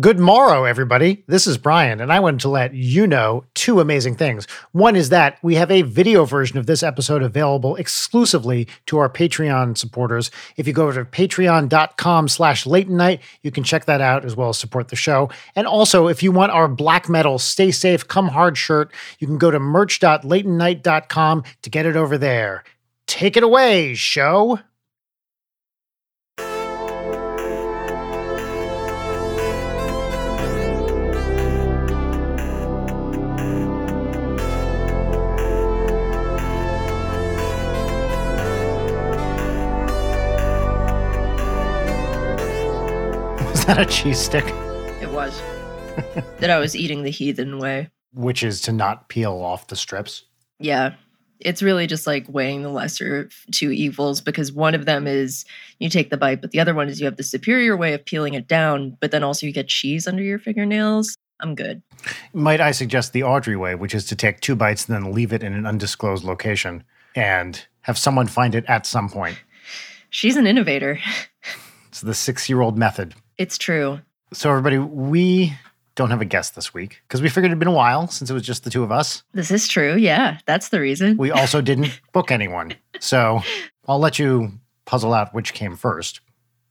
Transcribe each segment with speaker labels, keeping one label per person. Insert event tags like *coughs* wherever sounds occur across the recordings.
Speaker 1: Good morrow, everybody. This is Brian, and I wanted to let you know two amazing things. One is that we have a video version of this episode available exclusively to our Patreon supporters. If you go over to patreon.com slash late night, you can check that out as well as support the show. And also, if you want our black metal Stay Safe, Come Hard shirt, you can go to merch.latenight.com to get it over there. Take it away, show. *laughs* Is that a cheese stick?
Speaker 2: It was. that I was eating the heathen way.
Speaker 1: Which is to not peel off the strips.
Speaker 2: Yeah. It's really just like weighing the lesser of two evils because one of them is you take the bite, but the other one is you have the superior way of peeling it down, but then also you get cheese under your fingernails. I'm good.
Speaker 1: Might I suggest the Audrey way, which is to take two bites and then leave it in an undisclosed location and have someone find it at some point?
Speaker 2: She's an innovator.
Speaker 1: It's the six year old method.
Speaker 2: It's true.
Speaker 1: So, everybody, we don't have a guest this week because we figured it'd been a while since it was just the two of us.
Speaker 2: This is true. Yeah, that's the reason.
Speaker 1: We also *laughs* didn't book anyone. So, I'll let you puzzle out which came first.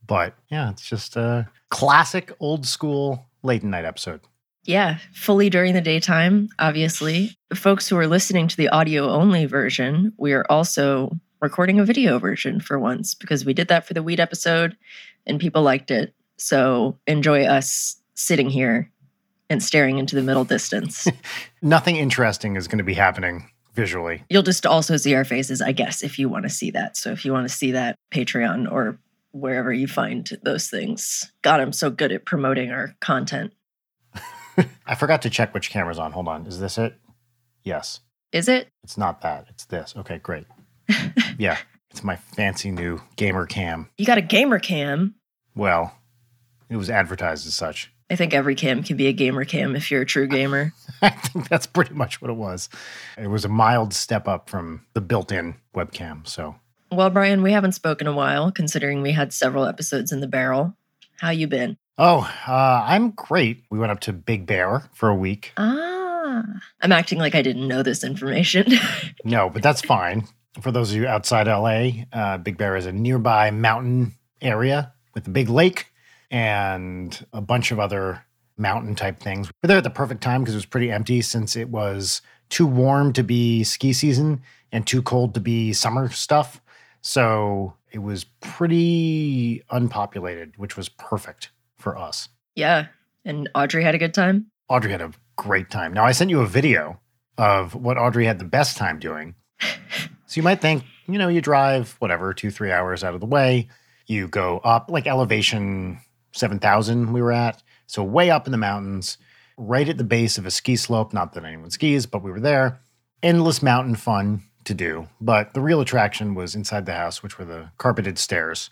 Speaker 1: But yeah, it's just a classic old school late night episode.
Speaker 2: Yeah, fully during the daytime, obviously. The Folks who are listening to the audio only version, we are also recording a video version for once because we did that for the weed episode and people liked it. So enjoy us sitting here and staring into the middle distance. *laughs*
Speaker 1: Nothing interesting is going to be happening visually.
Speaker 2: You'll just also see our faces, I guess, if you want to see that. So if you want to see that, Patreon or wherever you find those things. God, I'm so good at promoting our content. *laughs*
Speaker 1: I forgot to check which camera's on. Hold on. Is this it? Yes.
Speaker 2: Is it?
Speaker 1: It's not that. It's this. Okay, great. *laughs* yeah. It's my fancy new gamer cam.
Speaker 2: You got a gamer cam.
Speaker 1: Well, it was advertised as such.
Speaker 2: I think every cam can be a gamer cam if you're a true *laughs* gamer.
Speaker 1: I think that's pretty much what it was. It was a mild step up from the built in webcam. So,
Speaker 2: Well, Brian, we haven't spoken a while, considering we had several episodes in the barrel. How you been?
Speaker 1: oh, uh, I'm great. We went up to Big Bear for a week.
Speaker 2: Ah, I'm acting like I didn't know this information. *laughs*
Speaker 1: No, but that's fine. For those of you outside LA, uh, Big Bear is a nearby mountain area with a big lake and a bunch of other mountain type things. We're there at the perfect time because it was pretty empty since it was too warm to be ski season and too cold to be summer stuff. So it was pretty unpopulated, which was perfect for us.
Speaker 2: yeah, and Audrey had a good time.
Speaker 1: Audrey had a great time. Now, I sent you a video of what Audrey had the best time doing. *laughs* So you might think, you know, you drive whatever, two, three hours out of the way, you go up like elevation 7,000 we were at. So way up in the mountains, right at the base of a ski slope. Not that anyone skis, but we were there. Endless mountain fun to do. But the real attraction was inside the house, which were the carpeted stairs,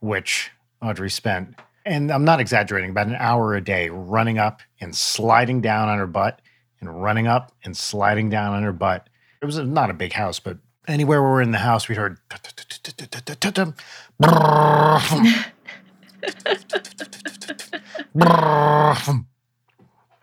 Speaker 1: which Audrey spent, and I'm not exaggerating, about an hour a day running up and sliding down on her butt and running up and sliding down on her butt. It was not a big house, but anywhere we were in the house, we heard *laughs* *laughs*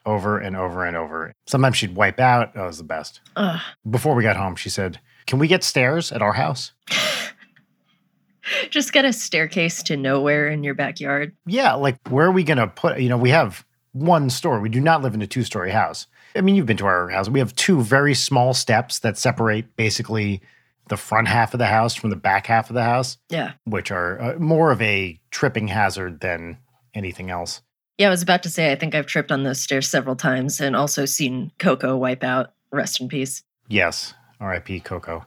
Speaker 1: over and over and over. Sometimes she'd wipe out. That was the best.
Speaker 2: Ugh.
Speaker 1: Before we got home, she said, Can we get stairs at our house? *laughs*
Speaker 2: Just get a staircase to nowhere in your backyard.
Speaker 1: Yeah, like where are we going to put, you know, we have one story. We do not live in a two story house. I mean, you've been to our house. We have two very small steps that separate basically the front half of the house from the back half of the house,
Speaker 2: Yeah.
Speaker 1: which are uh, more of a tripping hazard than anything else.
Speaker 2: Yeah, I was about to say, I think I've tripped on those stairs several times and also seen Coco wipe out. Rest in peace.
Speaker 1: Yes, RIP Coco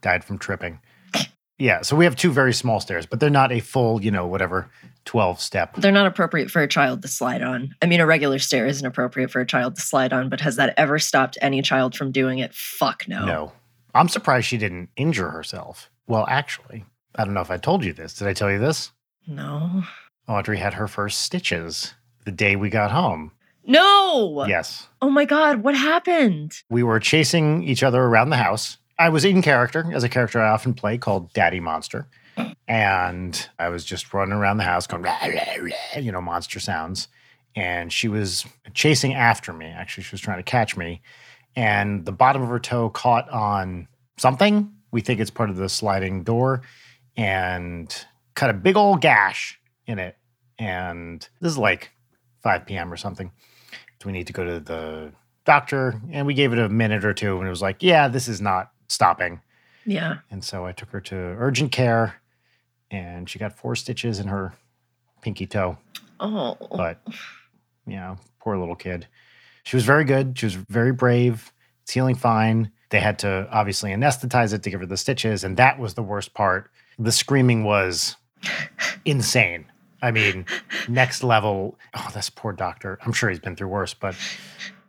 Speaker 1: died from tripping. *laughs* Yeah, so we have two very small stairs, but they're not a full, you know, whatever, 12 step.
Speaker 2: They're not appropriate for a child to slide on. I mean, a regular stair isn't appropriate for a child to slide on, but has that ever stopped any child from doing it? Fuck no.
Speaker 1: No. I'm surprised she didn't injure herself. Well, actually, I don't know if I told you this. Did I tell you this?
Speaker 2: No.
Speaker 1: Audrey had her first stitches the day we got home.
Speaker 2: No.
Speaker 1: Yes.
Speaker 2: Oh my God, what happened?
Speaker 1: We were chasing each other around the house. I was in character as a character I often play called Daddy Monster. And I was just running around the house going, "Rah, rah, rah," you know, monster sounds. and she was chasing after me. Actually, she was trying to catch me, and the bottom of her toe caught on something. We think it's part of the sliding door, and cut a big old gash in it. And this is like 5 p.m. or something. So we need to go to the doctor, and we gave it a minute or two, and it was like, yeah, this is not stopping.
Speaker 2: Yeah.
Speaker 1: And so I took her to urgent care, and she got four stitches in her pinky toe.
Speaker 2: Oh.
Speaker 1: But, you know, poor little kid. She was very good. She was very brave. It's healing fine. They had to obviously anesthetize it to give her the stitches, and that was the worst part. The screaming was insane. I mean, next level. Oh, this poor doctor. I'm sure he's been through worse, but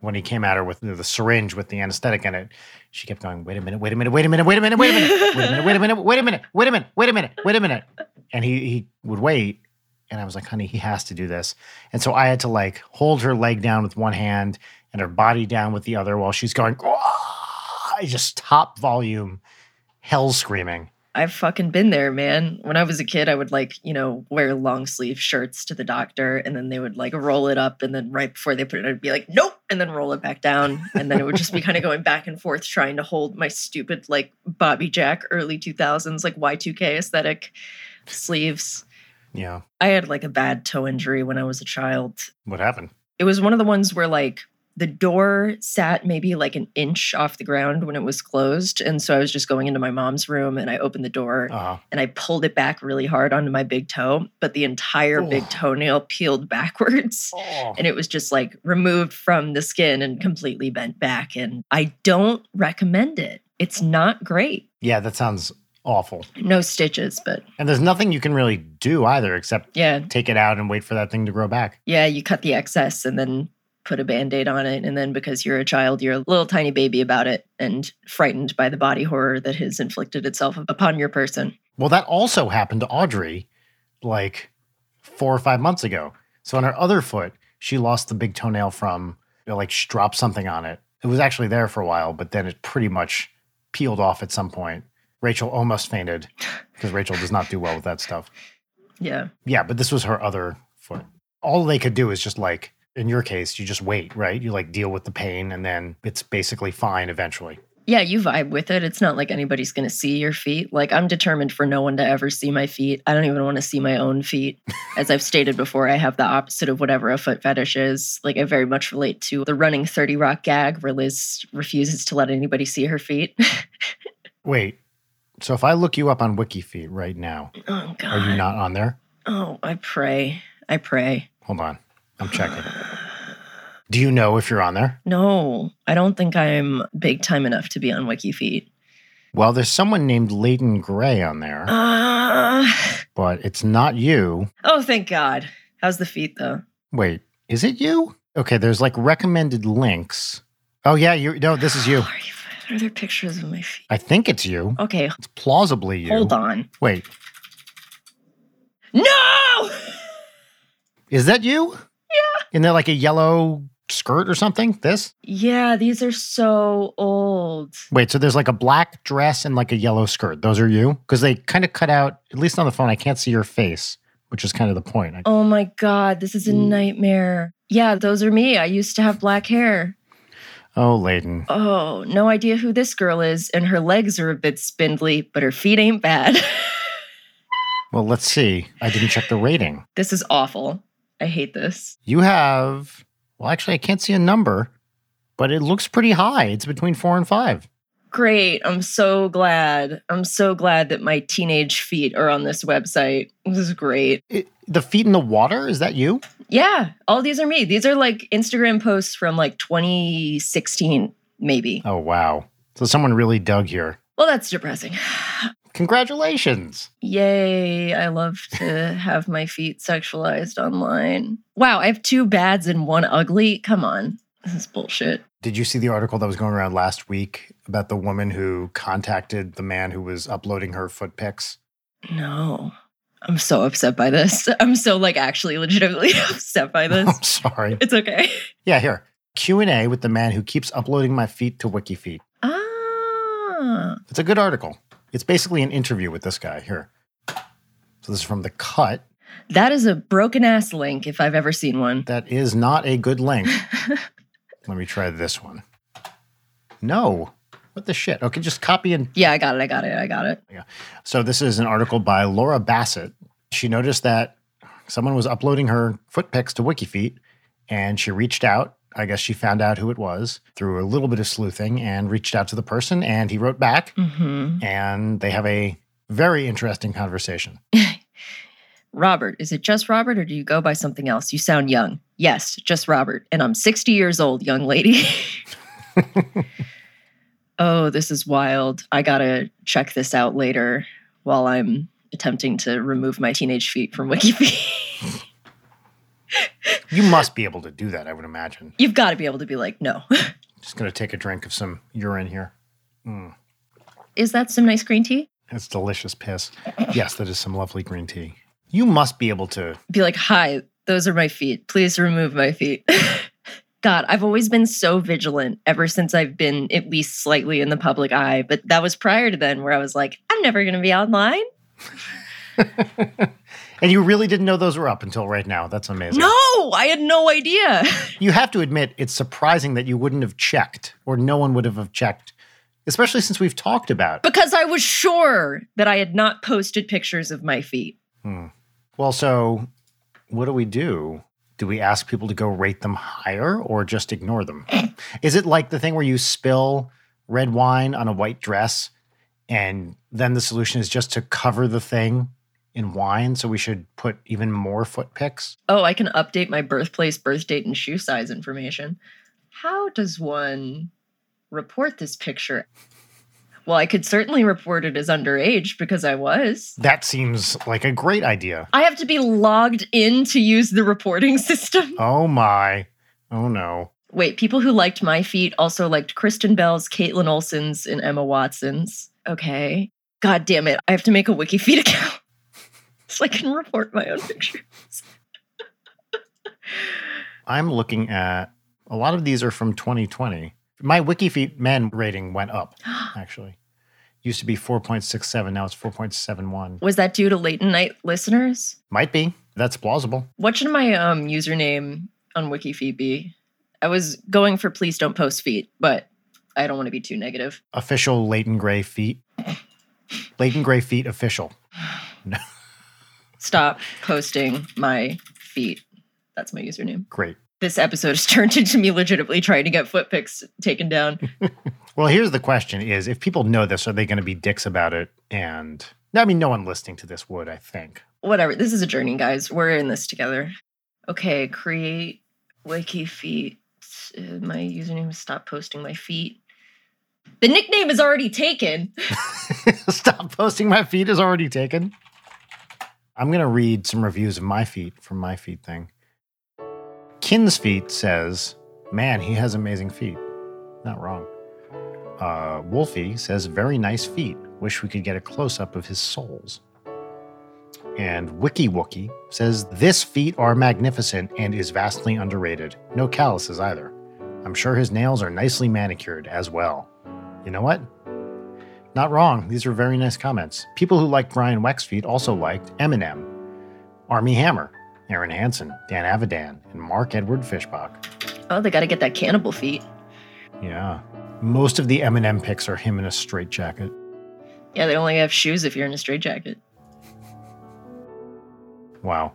Speaker 1: when he came at her with the syringe with the anesthetic in it, she kept going, wait a minute, wait a minute, wait a minute, wait a minute, wait a minute, wait a minute, wait a minute, wait a minute, wait a minute, wait a minute, wait a minute. And he he would wait. And I was like, honey, he has to do this. And so I had to like hold her leg down with one hand and her body down with the other while she's going, "Ah!" just top volume, hell screaming.
Speaker 2: I've fucking been there, man. When I was a kid, I would like, you know, wear long sleeve shirts to the doctor and then they would like roll it up. And then right before they put it, I'd be like, nope. And then roll it back down. And then it would just be kind of going back and forth trying to hold my stupid, like Bobby Jack early 2000s, like Y2K aesthetic sleeves.
Speaker 1: Yeah.
Speaker 2: I had like a bad toe injury when I was a child.
Speaker 1: What happened?
Speaker 2: It was one of the ones where like the door sat maybe like an inch off the ground when it was closed. And so I was just going into my mom's room and I opened the door
Speaker 1: Uh,
Speaker 2: and I pulled it back really hard onto my big toe, but the entire big toenail peeled *laughs* backwards.
Speaker 1: oh.
Speaker 2: And it was just like removed from the skin and completely bent back. And I don't recommend it. It's not great.
Speaker 1: Yeah, that sounds awful.
Speaker 2: No stitches, but
Speaker 1: And there's nothing you can really do either except
Speaker 2: yeah,
Speaker 1: take it out and wait for that thing to grow back.
Speaker 2: yeah, you cut the excess and then put a band aid on it. And then because you're a child, you're a little tiny baby about it and frightened by the body horror that has inflicted itself upon your person.
Speaker 1: Well, that also happened to Audrey like four or five months ago. So on her other foot, she lost the big toenail from you know, like she dropped something on it. It was actually there for a while, but then it pretty much peeled off at some point. Rachel almost fainted because Rachel does not do well with that stuff.
Speaker 2: Yeah.
Speaker 1: Yeah, but this was her other foot. All they could do is just like, in your case, you just wait, right? You like deal with the pain and then it's basically fine eventually.
Speaker 2: Yeah, you vibe with it. It's not like anybody's going to see your feet. Like, I'm determined for no one to ever see my feet. I don't even want to see my own feet. *laughs* As I've stated before, I have the opposite of whatever a foot fetish is. Like, I very much relate to the running 30 Rock gag where Liz refuses to let anybody see her feet. *laughs*
Speaker 1: Wait, so if I look you up on WikiFeet right now,
Speaker 2: oh, God.
Speaker 1: are you not on there?
Speaker 2: Oh, I pray. I pray.
Speaker 1: Hold on, I'm checking. Do you know if you're on there?
Speaker 2: No, I don't think I'm big time enough to be on WikiFeet.
Speaker 1: Well, there's someone named Leighton Gray on there,
Speaker 2: Uh,
Speaker 1: but it's not you.
Speaker 2: oh, thank God. How's the feet, though?
Speaker 1: Wait, is it you? Okay, there's like recommended links. Oh yeah, you no, this is you.
Speaker 2: You, are there pictures of my feet?
Speaker 1: I think it's you.
Speaker 2: Okay,
Speaker 1: It's plausibly you.
Speaker 2: hold on.
Speaker 1: Wait,
Speaker 2: No!
Speaker 1: is that you? Yeah. In there like a yellow skirt or something? This?
Speaker 2: Yeah, these are so old.
Speaker 1: Wait, so there's like a black dress and like a yellow skirt. Those are you? Because they kind of cut out, at least on the phone, I can't see your face, which is kind of the point. I-
Speaker 2: Oh my God, this is a nightmare. Yeah, those are me. I used to have black hair.
Speaker 1: Oh, Leighton.
Speaker 2: Oh, no idea who this girl is. And her legs are a bit spindly, but her feet ain't bad. *laughs*
Speaker 1: Well, let's see. I didn't check the rating.
Speaker 2: this is awful. I hate this.
Speaker 1: You have, well, actually, I can't see a number, but it looks pretty high. It's between four and five.
Speaker 2: Great. I'm so glad. I'm so glad that my teenage feet are on this website. This is great.
Speaker 1: It, the feet in the water, is that you?
Speaker 2: Yeah, all these are me. These are like Instagram posts from like 2016, maybe.
Speaker 1: Oh, wow. So someone really dug here.
Speaker 2: Well, that's depressing. *sighs*
Speaker 1: Congratulations.
Speaker 2: Yay. I love to have my feet sexualized online. Wow, I have two bads and one ugly. Come on. This is bullshit.
Speaker 1: Did you see the article that was going around last week about the woman who contacted the man who was uploading her foot pics?
Speaker 2: No. I'm so upset by this. *laughs* I'm so like actually legitimately *laughs* upset by *laughs* this.
Speaker 1: I'm sorry.
Speaker 2: It's okay.
Speaker 1: Yeah, here. Q&A with the man who keeps uploading my feet to WikiFeet.
Speaker 2: Ah.
Speaker 1: It's a good article. It's basically an interview with this guy here. So this is from The Cut.
Speaker 2: That is a broken ass link if I've ever seen one.
Speaker 1: That is not a good link. Let me try this one. No. What the shit? Okay, just copy and.
Speaker 2: Yeah, I got it. I got it. I got it. Yeah.
Speaker 1: So, this is an article by Laura Bassett. She noticed that someone was uploading her foot pics to WikiFeet and she reached out. I guess she found out who it was through a little bit of sleuthing and reached out to the person and he wrote back
Speaker 2: hmm
Speaker 1: and they have a very interesting conversation. *laughs*
Speaker 2: Robert, is it just Robert or do you go by something else? You sound young. Yes, just Robert. And I'm 60 years old, young lady. *laughs* *laughs* oh, this is wild. I gotta check this out later while I'm attempting to remove my teenage feet from *laughs* WikiFeet.
Speaker 1: You must be able to do that, I would imagine.
Speaker 2: You've got to be able to be like, no. *laughs*
Speaker 1: Just going to take a drink of some urine here. Mm,
Speaker 2: is that some nice green tea?
Speaker 1: it's delicious piss. Yes, that is some lovely green tea. You must be able to.
Speaker 2: Be like, hi, those are my feet. Please remove my feet. *laughs* God, I've always been so vigilant ever since I've been at least slightly in the public eye. But that was prior to then where I was like, I'm never going to be online. *laughs*
Speaker 1: and you really didn't know those were up until right now. That's amazing.
Speaker 2: No, I had no idea. *laughs*
Speaker 1: You have to admit, it's surprising that you wouldn't have checked, or no one would have checked, especially since we've talked about.
Speaker 2: because I was sure that I had not posted pictures of my feet.
Speaker 1: Hmm. Well, so what do we do? Do we ask people to go rate them higher or just ignore them? *clears throat* Is it like the thing where you spill red wine on a white dress and then the solution is just to cover the thing in wine? So we should put even more foot pics?
Speaker 2: Oh, I can update my birthplace, birth date, and shoe size information. How does one report this picture? Well, I could certainly report it as underage because I was.
Speaker 1: That seems like a great idea.
Speaker 2: I have to be logged in to use the reporting *laughs* system.
Speaker 1: Oh my. Oh no.
Speaker 2: Wait, people who liked my feet also liked Kristen Bell's, Kaitlin Olson's, and Emma Watson's. Okay. God damn it. I have to make a Wiki WikiFeet *laughs* account so I can report my own pictures.
Speaker 1: I'm looking at a lot of these are from 2020. My Wiki WikiFeet men rating went up, *gasps* actually. Used to be 4.67, now it's 4.71.
Speaker 2: Was that due to late night listeners?
Speaker 1: Might be. That's plausible.
Speaker 2: What should my um username on WikiFeet be? I was going for please don't post feet, but I don't want to be too negative.
Speaker 1: Official Leighton Gray feet. Leighton Gray feet official.
Speaker 2: Stop posting my feet. That's my username.
Speaker 1: Great.
Speaker 2: This episode has *laughs* turned into me legitimately trying to get foot pics taken down. *laughs*
Speaker 1: Well, here's the question is if people know this, are they going to be dicks about it? And I mean, no one listening to this would, I think.
Speaker 2: Whatever. This is a journey, guys. We're in this together. Okay, create wiki feet. Uh, my username is stop posting my feet. The nickname is already taken. *laughs*
Speaker 1: Stop posting my feet is already taken. I'm going to read some reviews of my feet from my feet thing. Kin's feet says, Man, he has amazing feet. Not wrong. Uh, Wolfie says, Very nice feet. Wish we could get a close up of his soles. And Wiki Wookie says, This feet are magnificent and is vastly underrated. No calluses either. I'm sure his nails are nicely manicured as well. You know what? Not wrong. These are very nice comments. People who liked Brian Wecht's feet also liked Eminem, Armie Hammer, Arin Hanson, Dan Avidan, and Mark Edward Fischbach.
Speaker 2: Oh, they got to get that cannibal feet.
Speaker 1: Yeah. Most of the Eminem pics are him in a straitjacket.
Speaker 2: Yeah, they only have shoes if you're in a straitjacket.
Speaker 1: Wow.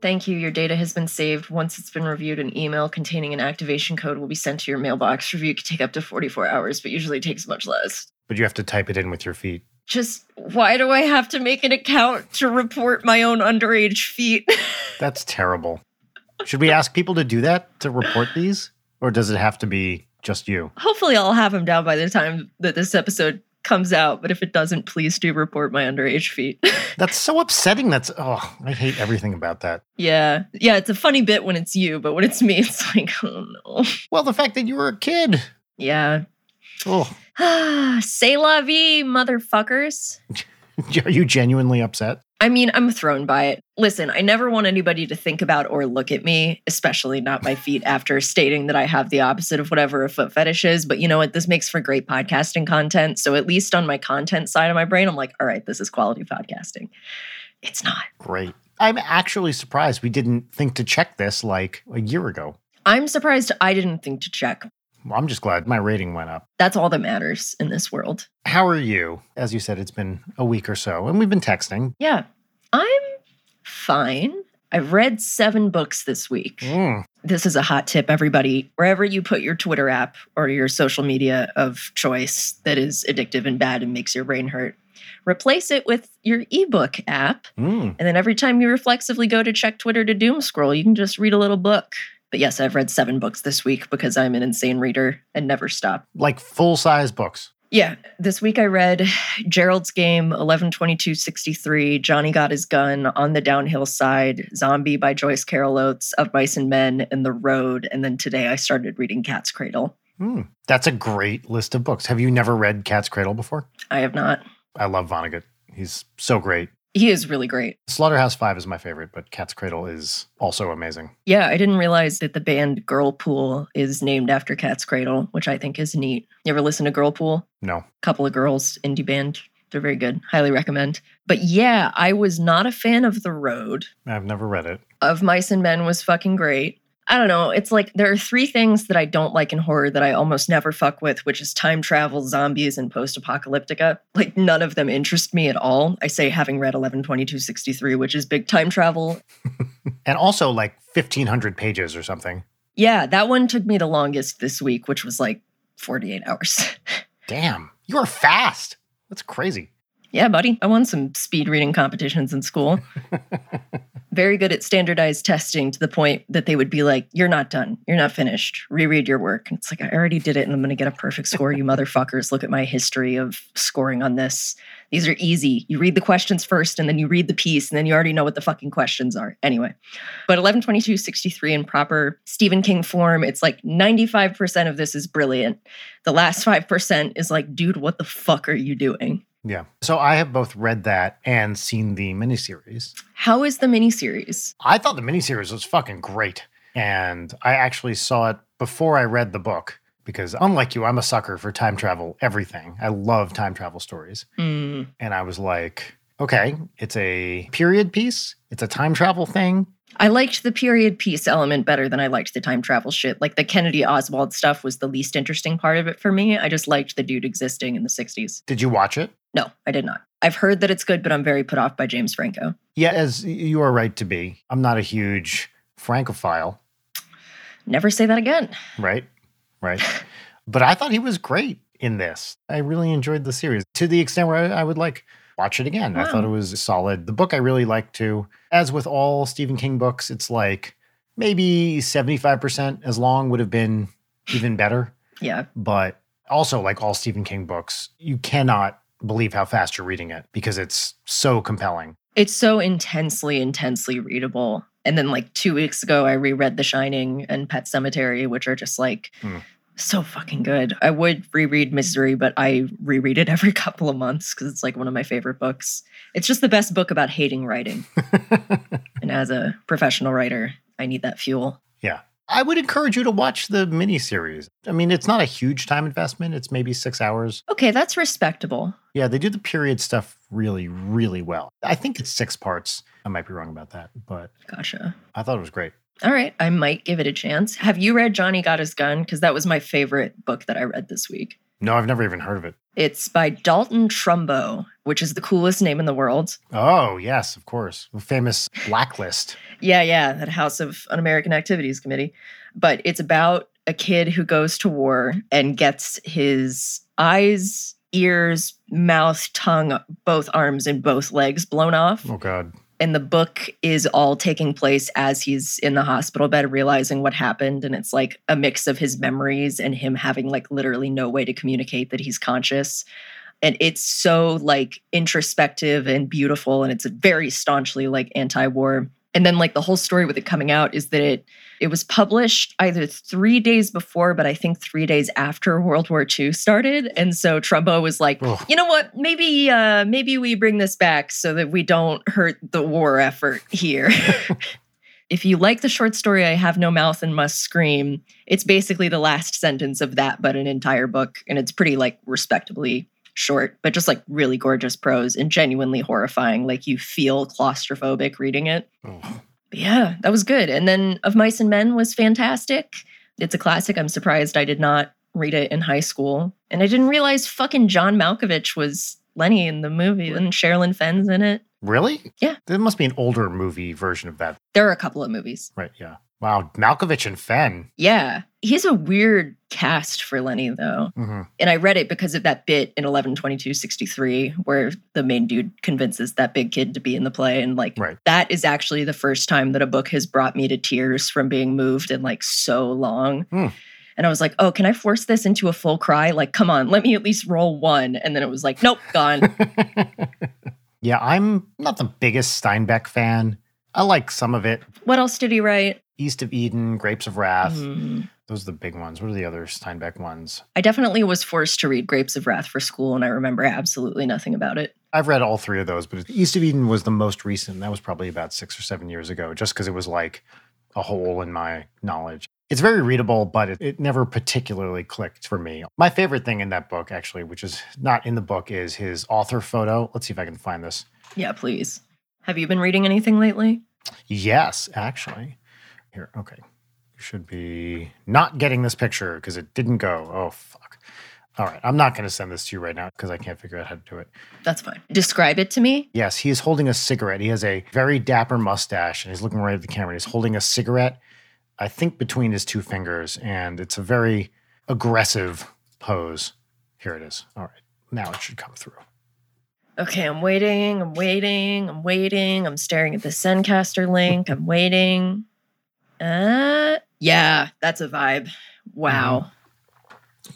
Speaker 2: Thank you. Your data has been saved. Once it's been reviewed, an email containing an activation code will be sent to your mailbox. Review can take up to 44 hours, but usually takes much less.
Speaker 1: But you have to type it in with your feet.
Speaker 2: Just why do I have to make an account to report my own underage feet? *laughs*
Speaker 1: That's terrible. Should we ask people to do that to report these? Or does it have to be just you?
Speaker 2: Hopefully, I'll have them down by the time that this episode comes out. But if it doesn't, please do report my underage feet. *laughs*
Speaker 1: That's so upsetting. That's, oh, I hate everything about that.
Speaker 2: yeah. Yeah. It's a funny bit when it's you, but when it's me, it's like, oh no.
Speaker 1: Well, the fact that you were a kid.
Speaker 2: Yeah.
Speaker 1: Oh, *sighs*
Speaker 2: Say la vie, motherfuckers. *laughs*
Speaker 1: are you genuinely upset?
Speaker 2: I mean, I'm thrown by it. Listen, I never want anybody to think about or look at me, especially not my feet, after stating that I have the opposite of whatever a foot fetish is. But you know what? This makes for great podcasting content. So at least on my content side of my brain, I'm like, all right, this is quality podcasting. It's not.
Speaker 1: Great. I'm actually surprised we didn't think to check this like a year ago.
Speaker 2: I'm surprised I didn't think to check.
Speaker 1: Well, I'm just glad my rating went up.
Speaker 2: That's all that matters in this world.
Speaker 1: How are you? As you said, it's been a week or so, and we've been texting.
Speaker 2: Yeah, I'm fine. I've read seven books this week.
Speaker 1: Mm.
Speaker 2: This is a hot tip, everybody. Wherever you put your Twitter app or your social media of choice that is addictive and bad and makes your brain hurt, replace it with your ebook app.
Speaker 1: Mm.
Speaker 2: And then every time you reflexively go to check Twitter to doom scroll, you can just read a little book. But yes, I've read seven books this week because I'm an insane reader and never stop.
Speaker 1: Like full size books.
Speaker 2: Yeah, this week I read Gerald's Game, 11/22/63, Johnny Got His Gun, On the Downhill Side, Zombie by Joyce Carol Oates, Of Mice and Men, and The Road. And then today I started reading Cat's Cradle.
Speaker 1: Mm. That's a great list of books. Have you never read Cat's Cradle before?
Speaker 2: I have not.
Speaker 1: I love Vonnegut. He's so great.
Speaker 2: He is really great.
Speaker 1: Slaughterhouse Five is my favorite, but Cat's Cradle is also amazing.
Speaker 2: Yeah, I didn't realize that the band Girlpool is named after Cat's Cradle, which I think is neat. You ever listen to Girlpool?
Speaker 1: No.
Speaker 2: Couple of girls, indie band. They're very good. Highly recommend. But yeah, I was not a fan of The Road.
Speaker 1: I've never read it.
Speaker 2: Of Mice and Men was fucking great. I don't know. It's like there are three things that I don't like in horror that I almost never fuck with, which is time travel, zombies, and post apocalyptica. Like none of them interest me at all. I say having read 11/22/63, which is big time travel. *laughs*
Speaker 1: and also like 1500 pages or something.
Speaker 2: Yeah, that one took me the longest this week, which was like 48 hours. *laughs*
Speaker 1: Damn, you are fast. That's crazy.
Speaker 2: Yeah, buddy. I won some speed reading competitions in school. *laughs* Very good at standardized testing to the point that they would be like, You're not done. You're not finished. Reread your work. And it's like, I already did it and I'm going to get a perfect score. You motherfuckers. Look at my history of scoring on this. These are easy. You read the questions first and then you read the piece and then you already know what the fucking questions are. Anyway, but 11/22/63 in proper Stephen King form, it's like 95% of this is brilliant. The last 5% is like, dude, what the fuck are you doing?
Speaker 1: Yeah. So I have both read that and seen the miniseries.
Speaker 2: How is the miniseries?
Speaker 1: I thought the miniseries was fucking great. And I actually saw it before I read the book because, unlike you, I'm a sucker for time travel, everything. I love time travel stories.
Speaker 2: Mm.
Speaker 1: And I was like, okay, it's a period piece, it's a time travel thing.
Speaker 2: I liked the period piece element better than I liked the time travel shit. Like the Kennedy Oswald stuff was the least interesting part of it for me. I just liked the dude existing in the 60s.
Speaker 1: Did you watch it?
Speaker 2: No, I did not. I've heard that it's good, but I'm very put off by James Franco.
Speaker 1: Yeah, as you are right to be. I'm not a huge Francophile.
Speaker 2: Never say that again.
Speaker 1: Right, right. but I thought he was great in this. I really enjoyed the series to the extent where I, I would like watch it again.
Speaker 2: Wow.
Speaker 1: I thought it was solid. The book I really liked too. As with all Stephen King books, it's like maybe 75% as long would have been even better.
Speaker 2: Yeah.
Speaker 1: But also, like all Stephen King books, you cannot believe how fast you're reading it because it's so compelling.
Speaker 2: It's so intensely, intensely readable. And then, like two weeks ago, I reread The Shining and Pet Sematary, which are just like
Speaker 1: Hmm.
Speaker 2: So fucking good. I would reread Misery, but I reread it every *laughs* couple of months because it's like one of my favorite books. It's just the best book about hating writing. *laughs* and as a professional writer, I need that fuel.
Speaker 1: yeah. I would encourage you to watch the miniseries. I mean, it's not a huge time investment. It's maybe six hours.
Speaker 2: Okay, that's respectable.
Speaker 1: Yeah, they do the period stuff really, really well. I think it's six parts. I might be wrong about that, but
Speaker 2: Gotcha.
Speaker 1: I thought it was great.
Speaker 2: All right, I might give it a chance. Have you read Johnny Got His Gun? Because that was my favorite book that I read this week.
Speaker 1: No, I've never even heard of it.
Speaker 2: It's by Dalton Trumbo, which is the coolest name in the world.
Speaker 1: Oh, yes, of course. The famous Blacklist.
Speaker 2: Yeah, yeah, that House of Un American Activities Committee. But it's about a kid who goes to war and gets his eyes, ears, mouth, tongue, both arms, and both legs blown off.
Speaker 1: Oh, God.
Speaker 2: And the book is all taking place as he's in the hospital bed, realizing what happened. And it's like a mix of his memories and him having like literally no way to communicate that he's conscious. And it's so like introspective and beautiful. And it's very staunchly like anti war. And then like the whole story with it coming out is that it it was published either three days before, but I think three days after World War II started. And so Trumbo was like, you know what? Maybe uh maybe we bring this back so that we don't hurt the war effort here. *laughs* *laughs* if you like the short story I Have No Mouth and Must Scream, it's basically the last sentence of that, but an entire book. And it's pretty like respectably short, but just like really gorgeous prose and genuinely horrifying. Like you feel claustrophobic reading it.
Speaker 1: Oh,
Speaker 2: yeah, that was good. And then Of Mice and Men was fantastic. It's a classic. I'm surprised I did not read it in high school. And I didn't realize fucking John Malkovich was Lennie in the movie and Sherilyn Fenn's in it.
Speaker 1: really?
Speaker 2: Yeah.
Speaker 1: There must be an older movie version of that.
Speaker 2: There are a couple of movies.
Speaker 1: Right. Yeah. Wow. Malkovich and Fenn.
Speaker 2: Yeah. He's a weird cast for Lennie, though.
Speaker 1: hmm
Speaker 2: And I read it because of that bit in 11/22/63 where the main dude convinces that big kid to be in the play. And like,
Speaker 1: Right.
Speaker 2: that is actually the first time that a book has brought me to tears from being moved in like so long.
Speaker 1: Hmm.
Speaker 2: And I was like, oh, can I force this into a full cry? Like, come on, let me at least roll one. And then it was like, nope, gone. *laughs*
Speaker 1: yeah. I'm not the biggest Steinbeck fan. I like some of it.
Speaker 2: what else did he write?
Speaker 1: East of Eden, Grapes of Wrath.
Speaker 2: Mm.
Speaker 1: Those are the big ones. What are the other Steinbeck ones?
Speaker 2: I definitely was forced to read Grapes of Wrath for school, and I remember absolutely nothing about it.
Speaker 1: I've read all three of those, but East of Eden was the most recent. That was probably about six or seven years ago, just because it was like a hole in my knowledge. It's very readable, but it, it never particularly clicked for me. My favorite thing in that book, actually, which is not in the book, is his author photo. Let's see if I can find this.
Speaker 2: Yeah, please. Have you been reading anything lately?
Speaker 1: Yes, actually. Here, okay. You should be not getting this picture because it didn't go. Oh, fuck. All right. I'm not going to send this to you right now because I can't figure out how to do it.
Speaker 2: That's fine. Describe it to me.
Speaker 1: Yes, he is holding a cigarette. He has a very dapper mustache and he's looking right at the camera. He's holding a cigarette, I think, between his two fingers. And it's a very aggressive pose. Here it is. All right. Now it should come through.
Speaker 2: Okay, I'm waiting, I'm waiting, I'm waiting. I'm staring at the Zencastr link. I'm waiting. Uh yeah, that's a vibe. Wow.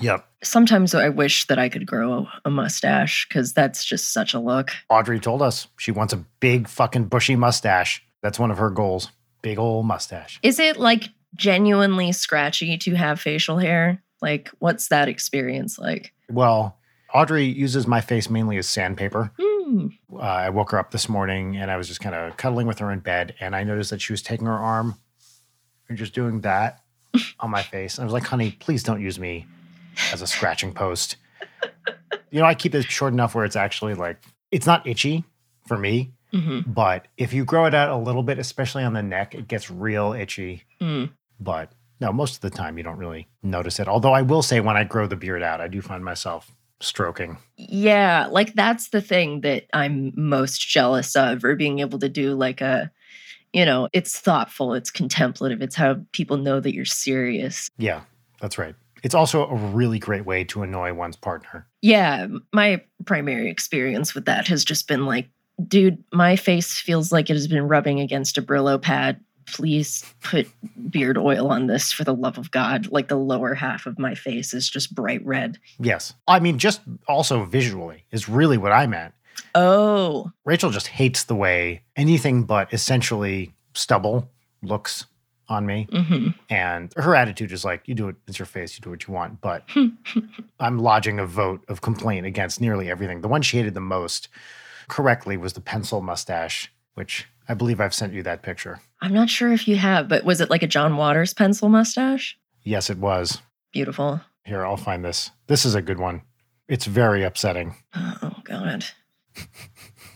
Speaker 1: Yep.
Speaker 2: Sometimes I wish that I could grow a mustache because that's just such a look.
Speaker 1: Audrey told us she wants a big fucking bushy mustache. That's one of her goals. Big old mustache.
Speaker 2: Is it like genuinely scratchy to have facial hair? Like, what's that experience like?
Speaker 1: Well, Audrey uses my face mainly as sandpaper.
Speaker 2: Hmm.
Speaker 1: Uh, I woke her up this morning and I was just kind of cuddling with her in bed, and I noticed that she was taking her arm and just doing that on my face. And I was like, honey, please don't use me as a scratching post. You know, I keep it short enough where it's actually like, it's not itchy for me,
Speaker 2: hmm
Speaker 1: but if you grow it out a little bit, especially on the neck, it gets real itchy.
Speaker 2: Mm.
Speaker 1: But no, most of the time you don't really notice it. Although I will say, when I grow the beard out, I do find myself stroking.
Speaker 2: Yeah, like that's the thing that I'm most jealous of, or being able to do like a, you know, it's thoughtful, it's contemplative, it's how people know that you're serious.
Speaker 1: Yeah, that's right. It's also a really great way to annoy one's partner.
Speaker 2: Yeah, my primary experience with that has just been like, dude, my face feels like it has been rubbing against a Brillo pad. Please put beard oil on this for the love of God. Like the lower half of my face is just bright red.
Speaker 1: Yes. I mean, just also visually is really what I meant.
Speaker 2: Oh,
Speaker 1: Rachel just hates the way anything but essentially stubble looks on me.
Speaker 2: hmm
Speaker 1: And her attitude is like, you do it, it's your face, you do what you want. But *laughs* I'm lodging a vote of complaint against nearly everything. The one she hated the most correctly was the pencil mustache, which I believe I've sent you that picture.
Speaker 2: I'm not sure if you have, but was it like a John Waters pencil mustache?
Speaker 1: Yes, it was.
Speaker 2: Beautiful.
Speaker 1: Here, I'll find this. This is a good one. It's very upsetting.
Speaker 2: Oh, God. *laughs*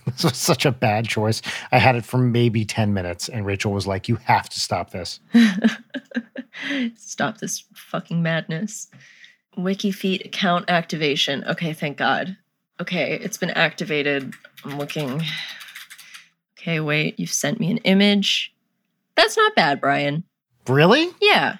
Speaker 1: This was such a bad choice. I had it for maybe 10 minutes, and Rachel was like, You have to stop this. *laughs*
Speaker 2: Stop this fucking madness. WikiFeet account activation. Okay, thank God. Okay, it's been activated. I'm looking. Okay, wait, you've sent me an image. That's not bad, Brian.
Speaker 1: Really?
Speaker 2: Yeah,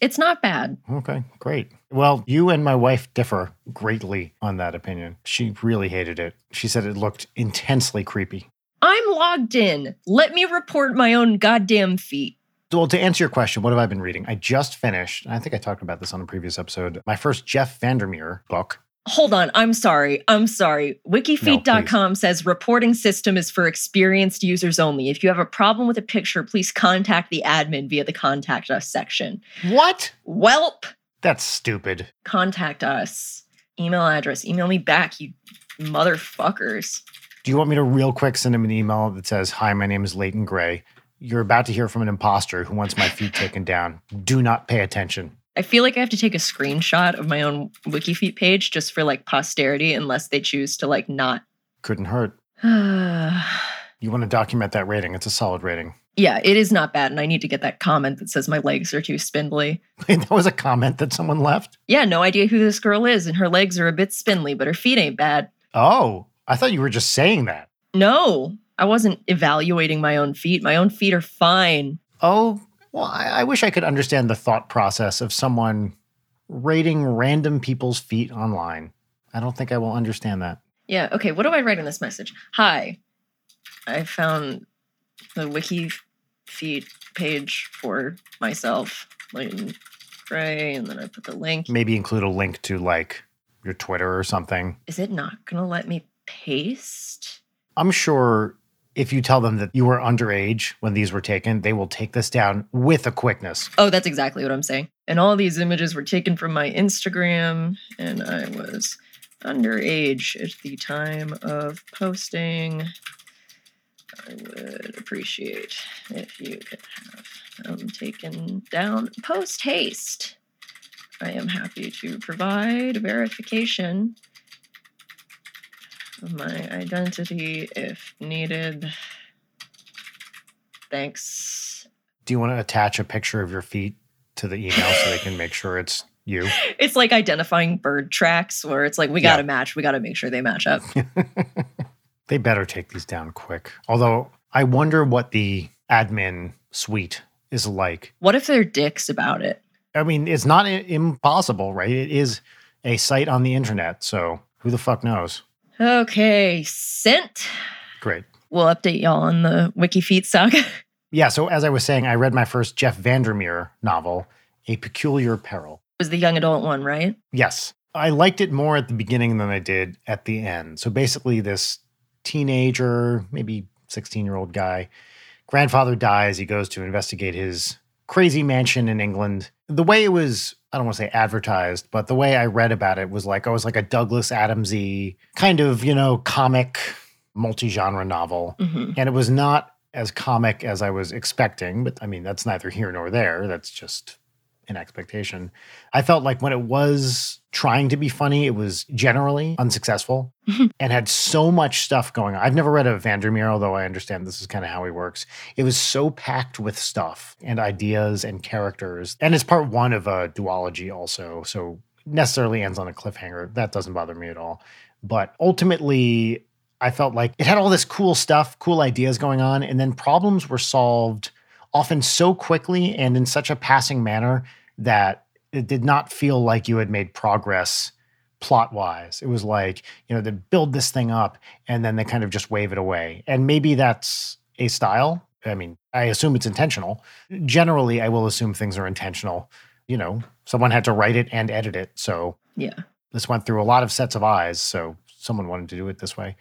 Speaker 2: it's not bad.
Speaker 1: Okay, great. Well, you and my wife differ greatly on that opinion. She really hated it. She said it looked intensely creepy.
Speaker 2: I'm logged in. Let me report my own goddamn feet.
Speaker 1: Well, to answer your question, what have I been reading? I just finished, and I think I talked about this on a previous episode, my first Jeff Vandermeer book.
Speaker 2: Hold on, I'm sorry. I'm sorry. Wikifeet.com says reporting system is for experienced users only. If you have a problem with a picture, please contact the admin via the contact us section.
Speaker 1: What?
Speaker 2: Welp,
Speaker 1: That's stupid.
Speaker 2: contact us. Email address. Email me back, you motherfuckers.
Speaker 1: Do you want me to real quick send him an email that says, Hi, my name is Leighton Gray. You're about to hear from an imposter who wants my feet taken down. Do not pay attention.
Speaker 2: I feel like I have to take a screenshot of my own WikiFeet page just for like posterity, unless they choose to like not.
Speaker 1: Couldn't hurt. *sighs* You want to document that rating. It's a solid rating.
Speaker 2: It is not bad, and I need to get that comment that says my legs are too spindly. *laughs*
Speaker 1: that was a comment that someone left.
Speaker 2: Yeah, no idea who this girl is, and her legs are a bit spindly, but her feet ain't bad.
Speaker 1: Oh, I thought you were just saying that.
Speaker 2: No, I wasn't evaluating my own feet. My own feet are fine.
Speaker 1: Oh, well, I, I wish I could understand the thought process of someone rating random people's feet online. I don't think I will understand that.
Speaker 2: Yeah, okay, what do I write in this message? Hi, I found the wiki feet page for myself, Leighton Gray, and then I put the link.
Speaker 1: Maybe include a link to like your Twitter or something.
Speaker 2: Is it not gonna let me paste?
Speaker 1: I'm sure if you tell them that you were underage when these were taken, they will take this down with a quickness.
Speaker 2: Oh, that's exactly what I'm saying. And all these images were taken from my Instagram, and I was underage at the time of posting. I would appreciate if you could have them taken down post haste. I am happy to provide verification of my identity if needed. Thanks.
Speaker 1: Do you want to attach a picture of your feet to the email so they can make sure it's you? *laughs*
Speaker 2: It's like identifying bird tracks where it's like we
Speaker 1: Yeah.
Speaker 2: got to match, we got to make sure they match up. *laughs*
Speaker 1: they better take these down quick. Although I wonder what the admin suite is like.
Speaker 2: what if they're dicks about it?
Speaker 1: I mean, it's not impossible, right? It is a site on the internet, so who the fuck knows?
Speaker 2: Okay, sent.
Speaker 1: Great.
Speaker 2: We'll update y'all on the Wiki WikiFeet saga. *laughs*
Speaker 1: Yeah, so as I was saying, I read my first Jeff Vandermeer novel, A Peculiar Peril.
Speaker 2: It was the young adult one, right?
Speaker 1: Yes. I liked it more at the beginning than I did at the end. So basically, this teenager, maybe 16 year old guy, grandfather dies. He goes to investigate his crazy mansion in England. The way it was, I don't want to say advertised, but the way I read about it was like, oh, it was like a Douglas Adamsy kind of, you know, comic, multi genre novel.
Speaker 2: hmm
Speaker 1: And it was not as comic as I was expecting, but I mean, that's neither here nor there. That's just an expectation. I felt like when it was trying to be funny, it was generally unsuccessful mm-hmm. and had so much stuff going on. I've never read a Vandermeer, although I understand this is kind of how he works. It was so packed with stuff and ideas and characters. And it's part one of a duology, also. So necessarily ends on a cliffhanger. That doesn't bother me at all. But ultimately, I felt like it had all this cool stuff, cool ideas going on, and then problems were solved often so quickly and in such a passing manner that it did not feel like you had made progress plot wise. It was like, you know, they build this thing up and then they kind of just wave it away. And maybe that's a style. I mean, I assume it's intentional. Generally, I will assume things are intentional. You know, someone had to write it and edit it. So
Speaker 2: Yeah.
Speaker 1: this went through a lot of sets of eyes, so someone wanted to do it this way.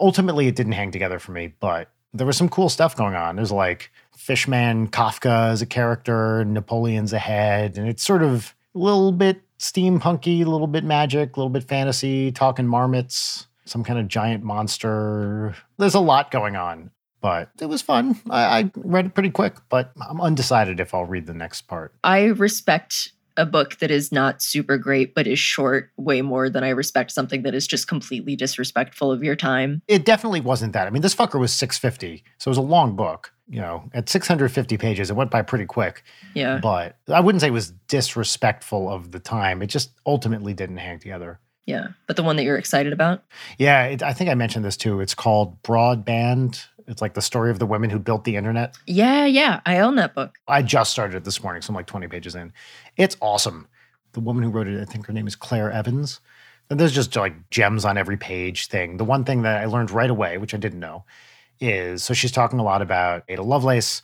Speaker 1: Ultimately, it didn't hang together for me, but there was some cool stuff going on. There's like Fishman Kafka as a character, Napoleon's ahead, and it's sort of a little bit steampunky, a little bit magic, a little bit fantasy, talking marmots, some kind of giant monster. There's a lot going on, but it was fun. I, I read it pretty quick, but I'm undecided if I'll read the next part.
Speaker 2: I respect a book that is not super great but is short way more than I respect something that is just completely disrespectful of your time.
Speaker 1: it definitely wasn't that. I mean, this fucker was 650, so it was a long book. You know, at 650 pages, it went by pretty quick.
Speaker 2: Yeah.
Speaker 1: But I wouldn't say it was disrespectful of the time. It just ultimately didn't hang together.
Speaker 2: Yeah. But the one that you're excited about?
Speaker 1: Yeah, it, I think I mentioned this too. It's called Broadband. It's like the story of the women who built the internet.
Speaker 2: Yeah, yeah. I own that book.
Speaker 1: I just started it this morning, so I'm like 20 pages in. It's awesome. The woman who wrote it, I think her name is Claire Evans. And there's just like gems on every page thing. The one thing that I learned right away, which I didn't know, is so she's talking a lot about Ada Lovelace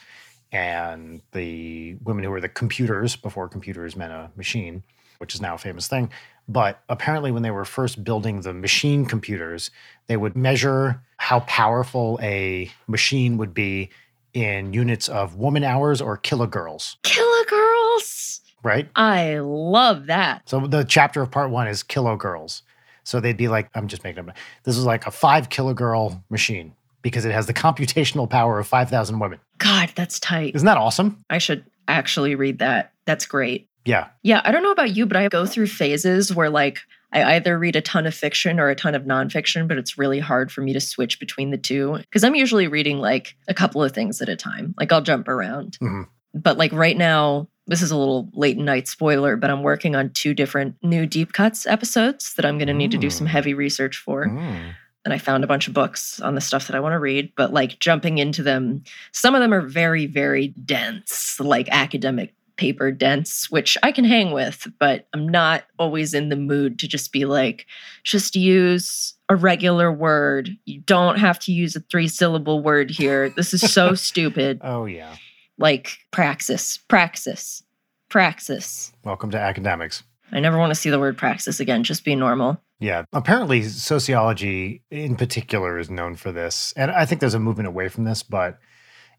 Speaker 1: and the women who were the computers before computers meant a machine, which is now a famous thing. But apparently, when they were first building the machine computers, they would measure how powerful a machine would be in units of woman hours or kilogirls,
Speaker 2: Killer Girls.
Speaker 1: right?
Speaker 2: I love that.
Speaker 1: So the chapter of part one is kilogirls. So they'd be like, I'm just making up. This is like a five kilogirl machine because it has the computational power of 5,000 women.
Speaker 2: God, that's tight.
Speaker 1: Isn't that awesome?
Speaker 2: I should actually read that. That's great.
Speaker 1: Yeah.
Speaker 2: Yeah, I don't know about you, but I go through phases where like I either read a ton of fiction or a ton of nonfiction, but it's really hard for me to switch between the two because I'm usually reading like a couple of things at a time. Like I'll jump around.
Speaker 1: Mhm.
Speaker 2: But like right now, this is a little late night spoiler, but I'm working on two different new deep cuts episodes that I'm going to need to do some
Speaker 1: Mm.
Speaker 2: heavy research for.
Speaker 1: Mm.
Speaker 2: And I found a bunch of books on the stuff that I want to read, but like jumping into them, some of them are very, very dense, like academic paper dense, which I can hang with, but I'm not always in the mood to just be like, just use a regular word. You don't have to use a three syllable word here. This is so *laughs* stupid.
Speaker 1: Oh, yeah.
Speaker 2: Like praxis, praxis, praxis.
Speaker 1: Welcome to academics.
Speaker 2: I never want to see the word praxis again. Just be normal.
Speaker 1: Yeah. Apparently, sociology in particular is known for this. And I think there's a movement away from this, but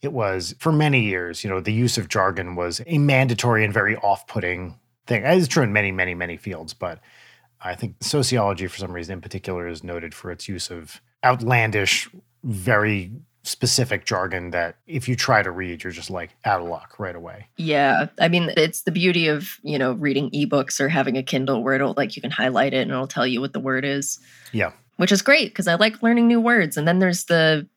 Speaker 1: it was for many years, you know, the use of jargon was a mandatory and very off putting thing. It's true in many, many, many fields, but I think sociology, for some reason in particular, is noted for its use of outlandish, very specific jargon that if you try to read, you're just like out of luck right away.
Speaker 2: Yeah. I mean, it's the beauty of, you know, reading ebooks or having a Kindle where it'll like you can highlight it and it'll tell you what the word is.
Speaker 1: Yeah.
Speaker 2: Which is great because I like learning new words. And then there's the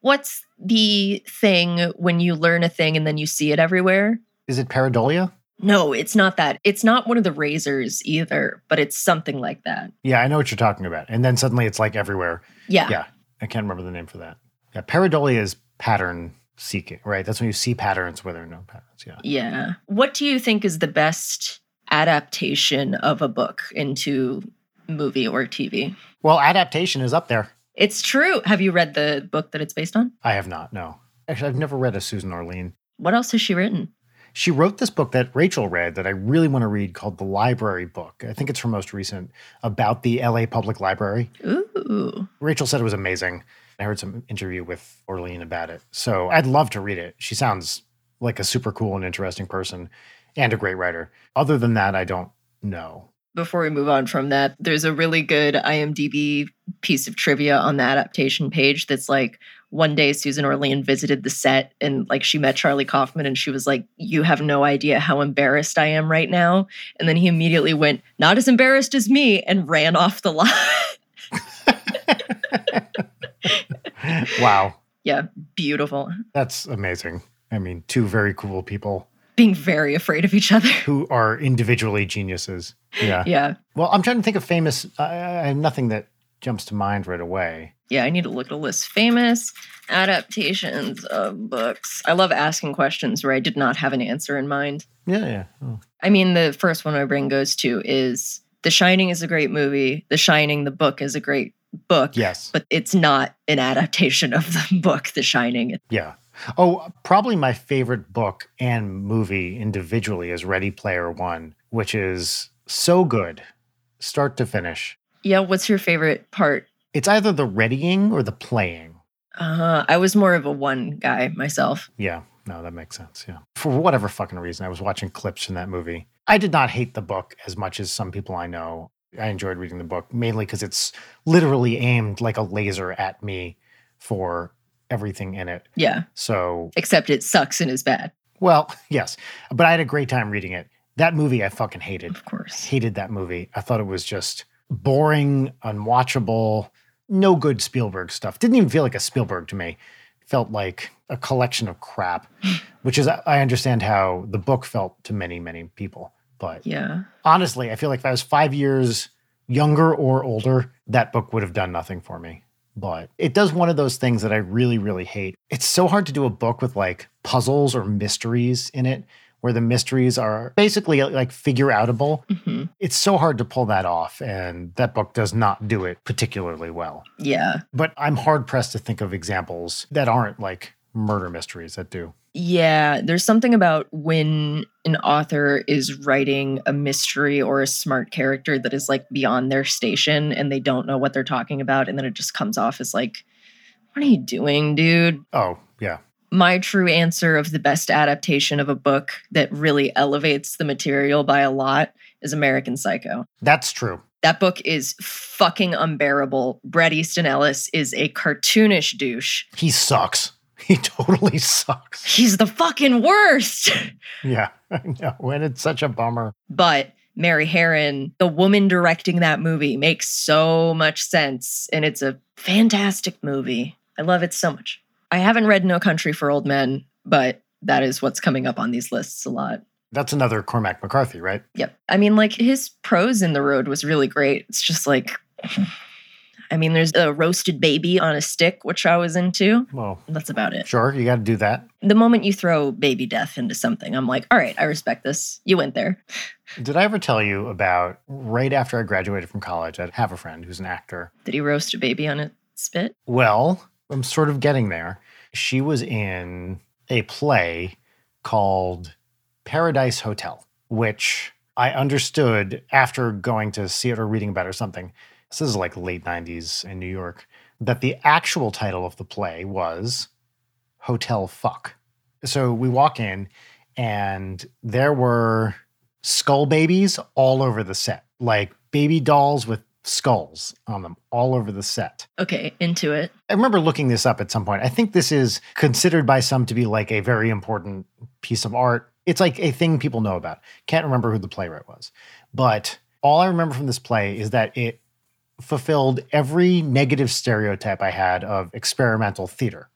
Speaker 2: what's the thing when you learn a thing and then you see it everywhere?
Speaker 1: Is it pareidolia?
Speaker 2: No, it's not that. It's not one of the razors either, but it's something like that.
Speaker 1: Yeah, I know what you're talking about. And then suddenly it's like everywhere.
Speaker 2: Yeah.
Speaker 1: Yeah. I can't remember the name for that. Yeah, pareidolia is pattern seeking, right? That's when you see patterns where there are no patterns. Yeah.
Speaker 2: Yeah. What do you think is the best adaptation of a book into movie or TV?
Speaker 1: Well, adaptation is up there.
Speaker 2: It's true. Have you read the book that it's based on?
Speaker 1: I have not. No, actually, I've never read a Susan Orlean.
Speaker 2: What else has she written?
Speaker 1: She wrote this book that Rachel read that I really want to read called The Library Book. I think it's her most recent about the LA Public Library.
Speaker 2: Ooh.
Speaker 1: Rachel said it was amazing. I heard some interview with Orlean about it. So I'd love to read it. She sounds like a super cool and interesting person and a great writer. Other than that, I don't know.
Speaker 2: Before we move on from that, there's a really good IMDb piece of trivia on the adaptation page that's like one day Susan Orlean visited the set and like she met Charlie Kaufman and she was like, You have no idea how embarrassed I am right now. And then he immediately went, Not as embarrassed as me, and ran off the lot. *laughs* *laughs* *laughs* *laughs*
Speaker 1: wow.
Speaker 2: yeah, beautiful.
Speaker 1: That's amazing. I mean, two very cool people
Speaker 2: Being very afraid of each other.
Speaker 1: who are individually geniuses. Yeah.
Speaker 2: yeah.
Speaker 1: Well, I'm trying to think of famous. I I have nothing that jumps to mind right away.
Speaker 2: Yeah, I need to look at a list. Famous adaptations of books. I love asking questions where I did not have an answer in mind.
Speaker 1: Yeah, yeah. Oh.
Speaker 2: I mean, the first one my brain goes to is The Shining is a great movie. The Shining, the book, is a great book.
Speaker 1: Yes.
Speaker 2: But it's not an adaptation of the *laughs* book, The Shining.
Speaker 1: Yeah. Oh, probably my favorite book and movie individually is Ready Player One, which is so good, start to finish.
Speaker 2: Yeah, what's your favorite part?
Speaker 1: It's either the readying or the playing.
Speaker 2: Uh, I was more of a one guy myself.
Speaker 1: Yeah, no, that makes sense. Yeah. For whatever fucking reason, I was watching clips from that movie. I did not hate the book as much as some people I know. I enjoyed reading the book mainly because it's literally aimed like a laser at me for everything in it.
Speaker 2: Yeah,
Speaker 1: So,
Speaker 2: except it sucks and is bad,
Speaker 1: well, *laughs* yes, but I had a great time reading it. That movie I fucking hated.
Speaker 2: of course.
Speaker 1: Hated that movie. I thought it was just boring, unwatchable, no good Spielberg stuff. Didn't even feel like a Spielberg to me. Felt like a collection of crap, *laughs* which is, I understand how the book felt to many, many people. But
Speaker 2: Yeah.
Speaker 1: honestly, I feel like if I was five years younger or older, that book would have done nothing for me. But it does one of those things that I really, really hate. It's so hard to do a book with like puzzles or mysteries in it, where the mysteries are basically like figure outable.
Speaker 2: hmm
Speaker 1: It's so hard to pull that off. And that book does not do it particularly well.
Speaker 2: Yeah.
Speaker 1: But I'm hard pressed to think of examples that aren't like murder mysteries that do.
Speaker 2: Yeah, there's something about when an author is writing a mystery or a smart character that is like beyond their station and they don't know what they're talking about. And then it just comes off as like, what are you doing, dude?
Speaker 1: Oh, yeah.
Speaker 2: My true answer of the best adaptation of a book that really elevates the material by a lot is American Psycho.
Speaker 1: That's true.
Speaker 2: That book is fucking unbearable. Bret Easton Ellis is a cartoonish douche.
Speaker 1: He sucks. *laughs* He totally sucks.
Speaker 2: He's the fucking worst. *laughs*
Speaker 1: Yeah, *laughs* I know. And it's such a bummer.
Speaker 2: but Mary Harron, the woman directing that movie, makes so much sense. And it's a fantastic movie. I love it so much. I haven't read No Country for Old Men, but that is what's coming up on these lists a lot.
Speaker 1: That's another Cormac McCarthy, right?
Speaker 2: Yep. I mean, like his prose in The Road was really great. It's just like, I mean, there's a roasted baby on a stick, which I was into.
Speaker 1: Well,
Speaker 2: That's about it.
Speaker 1: sure, you got to do that.
Speaker 2: The moment you throw baby death into something, I'm like, all right, I respect this. You went there.
Speaker 1: Did I ever tell you about right after I graduated from college? I have a friend who's an actor.
Speaker 2: Did he roast a baby on a spit?
Speaker 1: Well, I'm sort of getting there. She was in a play called Paradise Hotel, which I understood after going to see it or reading about it or something. This is like late 90s in New York, that the actual title of the play was Hotel Fuck. So we walk in, and there were skull babies all over the set, like baby dolls with skulls on them all over the set.
Speaker 2: Okay, into it.
Speaker 1: I remember looking this up at some point. I think this is considered by some to be like a very important piece of art. It's like a thing people know about. Can't remember who the playwright was. But all I remember from this play is that it fulfilled every negative stereotype I had of experimental theater,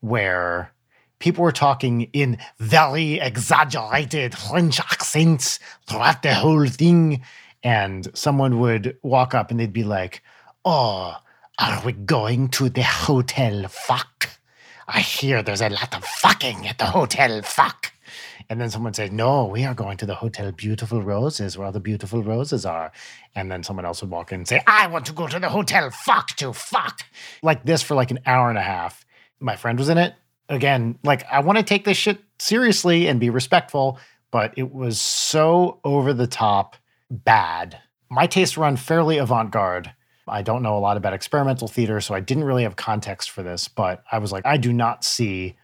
Speaker 1: where people were talking in very exaggerated French accents throughout the whole thing. And someone would walk up and they'd be like, Oh, are we going to the hotel fuck? I hear there's a lot of fucking at the hotel fuck. And then someone said, No, we are going to the Hotel Beautiful Roses, where all the beautiful roses are. And then someone else would walk in and say, I want to go to the hotel fuck to fuck. Like this for like an hour and a half. My friend was in it. Again, like I want to take this shit seriously and be respectful, but it was so over the top bad. My tastes run fairly avant garde. I don't know a lot about experimental theater, so I didn't really have context for this, but I was like, I do not see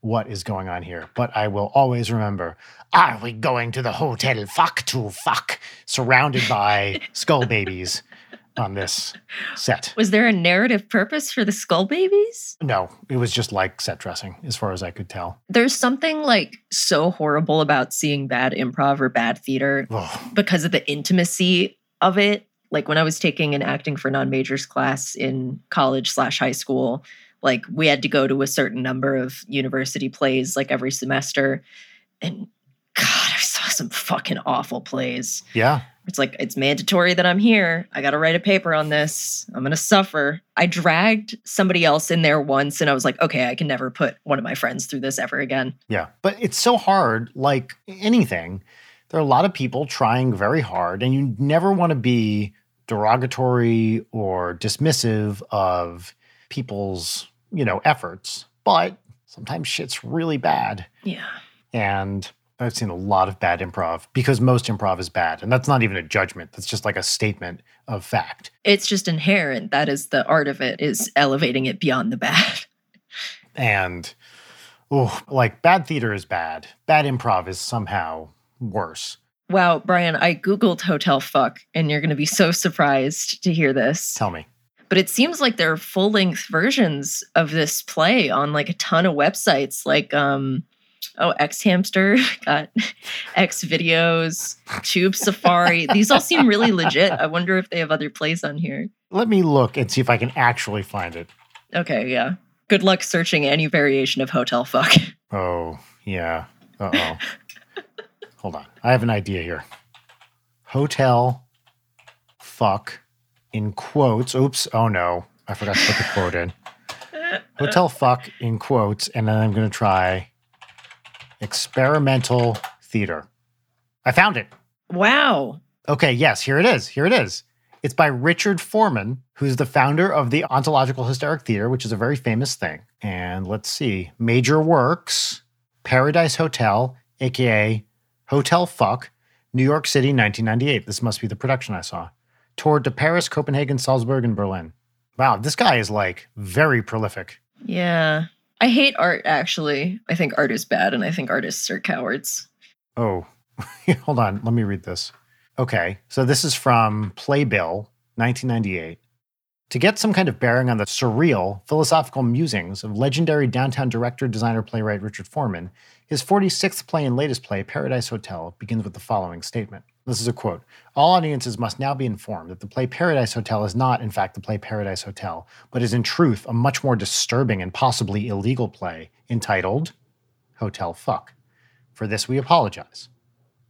Speaker 1: what is going on here. But I will always remember Are we going to the hotel fuck to fuck? Surrounded by *laughs* skull babies on this set.
Speaker 2: Was there a narrative purpose for the skull babies?
Speaker 1: No, it was just like set dressing, as far as I could tell.
Speaker 2: There's something like so horrible about seeing bad improv or bad theater
Speaker 1: Ugh.
Speaker 2: because of the intimacy of it. Like when I was taking an acting for non-majors class in college slash high school, like we had to go to a certain number of university plays like every semester. And God, I saw some fucking awful plays.
Speaker 1: Yeah.
Speaker 2: It's like it's mandatory that I'm here. I got to write a paper on this. I'm going to suffer. I dragged somebody else in there once and I was like, okay, I can never put one of my friends through this ever again.
Speaker 1: Yeah. But it's so hard, like anything. There are a lot of people trying very hard, and you never want to be derogatory or dismissive of people's, you know, efforts. But sometimes shit's really bad.
Speaker 2: Yeah.
Speaker 1: And I've seen a lot of bad improv because most improv is bad. And that's not even a judgment. That's just like a statement of fact.
Speaker 2: It's just inherent. That is the art of it is elevating it beyond the bad. *laughs*
Speaker 1: And oh, like bad theater is bad. Bad improv is somehow worse.
Speaker 2: Wow, Brian, I Googled hotel fuck and you're going to be so surprised to hear this.
Speaker 1: Tell me.
Speaker 2: But it seems like there are full length versions of this play on like a ton of websites like, um, oh, X Hamster *laughs* got X videos, Tube Safari. These all seem really legit. I wonder if they have other plays on here.
Speaker 1: Let me look and see if I can actually find it.
Speaker 2: Okay, yeah. Good luck searching any variation of hotel fuck. *laughs*
Speaker 1: Oh, yeah. Uh oh. Hold on. I have an idea here. Hotel fuck in quotes. Oops. Oh no. I forgot to put the quote in. Hotel fuck in quotes. And then I'm going to try experimental theater. I found it.
Speaker 2: Wow.
Speaker 1: Okay. Yes. Here it is. Here it is. It's by Richard Foreman, who's the founder of the Ontological Hysteric Theater, which is a very famous thing. And let's see Major Works, Paradise Hotel, aka Hotel Fuck, New York City, 1998. This must be the production I saw. Toured to Paris, Copenhagen, Salzburg, and Berlin. Wow, this guy is like very prolific.
Speaker 2: Yeah. I hate art actually. I think art is bad and I think artists are cowards.
Speaker 1: Oh, *laughs* hold on. Let me read this. Okay, so this is from Playbill, 1998. To get some kind of bearing on the surreal, philosophical musings of legendary downtown director, designer, playwright Richard Foreman, his 46th play and latest play, Paradise Hotel, begins with the following statement. This is a quote All audiences must now be informed that the play Paradise Hotel is not, in fact, the play Paradise Hotel, but is in truth a much more disturbing and possibly illegal play entitled Hotel Fuck. For this, we apologize.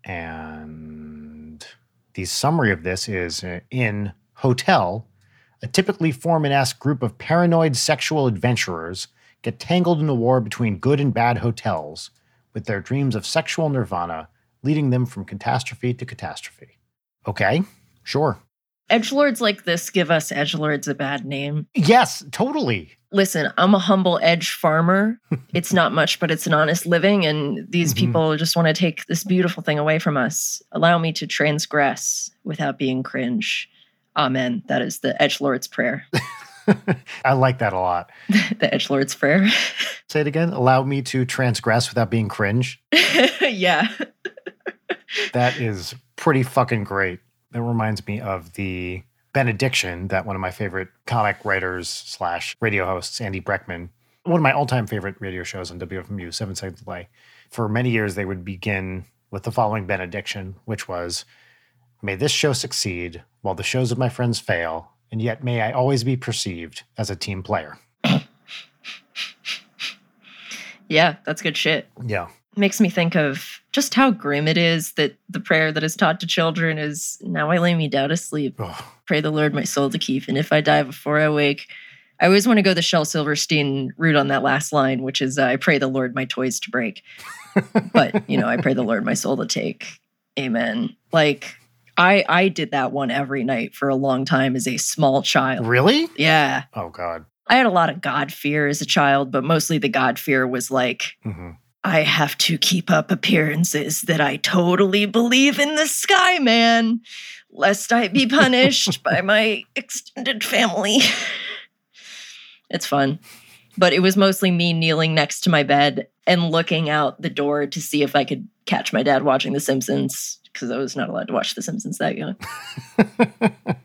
Speaker 1: And the summary of this is uh, in Hotel, a typically Foreman esque group of paranoid sexual adventurers get tangled in a war between good and bad hotels, with their dreams of sexual nirvana leading them from catastrophe to catastrophe. Okay, sure.
Speaker 2: Edgelords like this give us edgelords a bad name.
Speaker 1: Yes, totally.
Speaker 2: Listen, I'm a humble edge farmer. *laughs* it's not much, but it's an honest living. And these
Speaker 1: Mhm.
Speaker 2: people just want to take this beautiful thing away from us. Allow me to transgress without being cringe. Amen. That is the edgelord's prayer. *laughs* *laughs*
Speaker 1: I like that a lot. *laughs*
Speaker 2: the Edge Lord's prayer. *laughs*
Speaker 1: Say it again. Allow me to transgress without being cringe.
Speaker 2: yeah.
Speaker 1: That is pretty fucking great. That reminds me of the benediction that one of my favorite comic writers slash radio hosts, Andy Breckman, one of my all-time favorite radio shows on WFMU, Seven Seconds Delay. For many years, they would begin with the following benediction, which was, "May this show succeed, while the shows of my friends fail, and yet may I always be perceived as a team player." *coughs*
Speaker 2: Yeah, that's good shit.
Speaker 1: Yeah,
Speaker 2: Makes me think of just how grim it is that the prayer that is taught to children is now I lay me down to sleep.
Speaker 1: Ugh.
Speaker 2: Pray the Lord my soul to keep, and if I die before I wake. I always want to go the Shel Silverstein route on that last line, which is uh, I pray the Lord my toys to break. *laughs* but, you know, I pray the Lord my soul to take. Amen. Like I I did that one every night for a long time as a small child.
Speaker 1: really?
Speaker 2: Yeah.
Speaker 1: Oh God.
Speaker 2: I had a lot of God fear as a child, but mostly the God fear was like
Speaker 1: hmm
Speaker 2: I have to keep up appearances that I totally believe in the sky man, lest I be punished *laughs* by my extended family. *laughs* it's fun. But it was mostly me kneeling next to my bed and looking out the door to see if I could catch my dad watching The Simpsons, because I was not allowed to watch The Simpsons that young. *laughs*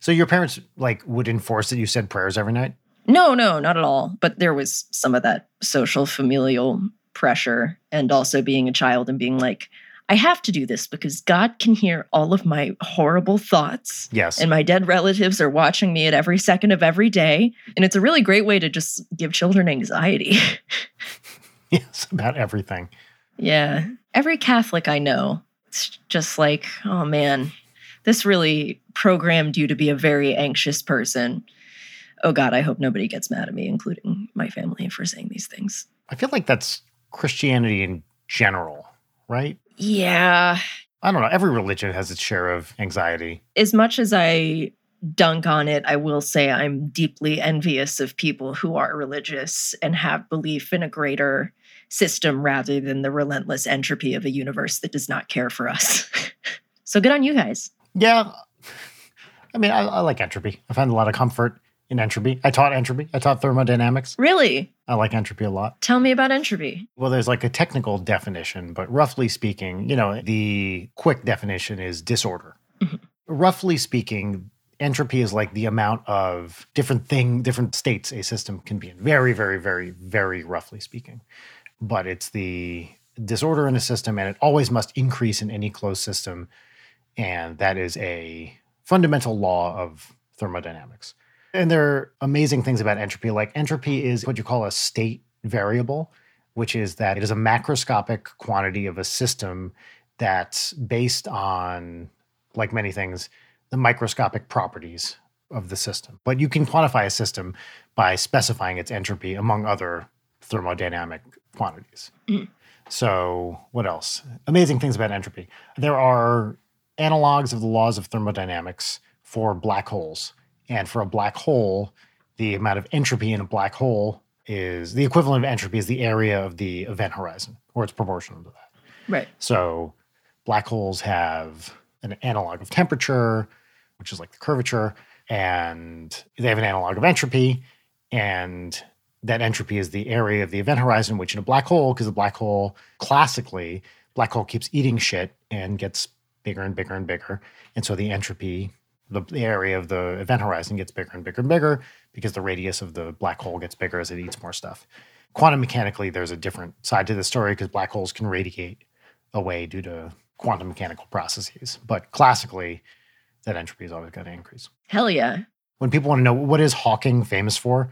Speaker 1: so your parents like would enforce that you said prayers every night?
Speaker 2: No, no, not at all. But there was some of that social familial pressure and also being a child and being like, I have to do this because God can hear all of my horrible thoughts.
Speaker 1: Yes.
Speaker 2: And my dead relatives are watching me at every second of every day. And it's a really great way to just give children anxiety. *laughs*
Speaker 1: yes, about everything.
Speaker 2: yeah. Every Catholic I know, it's just like, oh man, this really programmed you to be a very anxious person. Oh God, I hope nobody gets mad at me, including my family, for saying these things.
Speaker 1: I feel like that's Christianity in general, right?
Speaker 2: Yeah.
Speaker 1: I don't know. Every religion has its share of anxiety.
Speaker 2: As much as I dunk on it, I will say I'm deeply envious of people who are religious and have belief in a greater system rather than the relentless entropy of a universe that does not care for us. *laughs* so good on you guys.
Speaker 1: Yeah. I mean, I, I like entropy. I find a lot of comfort in entropy. I taught entropy. I taught thermodynamics.
Speaker 2: Really?
Speaker 1: I like entropy a lot.
Speaker 2: Tell me about entropy.
Speaker 1: Well, there's like a technical definition, but roughly speaking, you know, the quick definition is disorder.
Speaker 2: Mhm.
Speaker 1: Roughly speaking, entropy is like the amount of different thing, different states a system can be in. Very, very, very, very roughly speaking. But it's the disorder in a system, and it always must increase in any closed system. And that is a fundamental law of thermodynamics. And there are amazing things about entropy. Like entropy is what you call a state variable, which is that it is a macroscopic quantity of a system that's based on, like many things, the microscopic properties of the system. But you can quantify a system by specifying its entropy among other thermodynamic quantities.
Speaker 2: Mm.
Speaker 1: So, what else? Amazing things about entropy. There are analogs of the laws of thermodynamics for black holes. And for a black hole, the amount of entropy in a black hole is the equivalent of entropy is the area of the event horizon, or it's proportional to that.
Speaker 2: Right.
Speaker 1: So black holes have an analog of temperature, which is like the curvature, and they have an analog of entropy. And that entropy is the area of the event horizon, which in a black hole, because the black hole classically, black hole keeps eating shit and gets bigger and bigger and bigger. And so the entropy the, the area of the event horizon gets bigger and bigger and bigger because the radius of the black hole gets bigger as it eats more stuff. Quantum mechanically, there's a different side to the story because black holes can radiate away due to quantum mechanical processes. But classically, that entropy is always going to increase.
Speaker 2: Hell yeah.
Speaker 1: When people want to know what is Hawking famous for,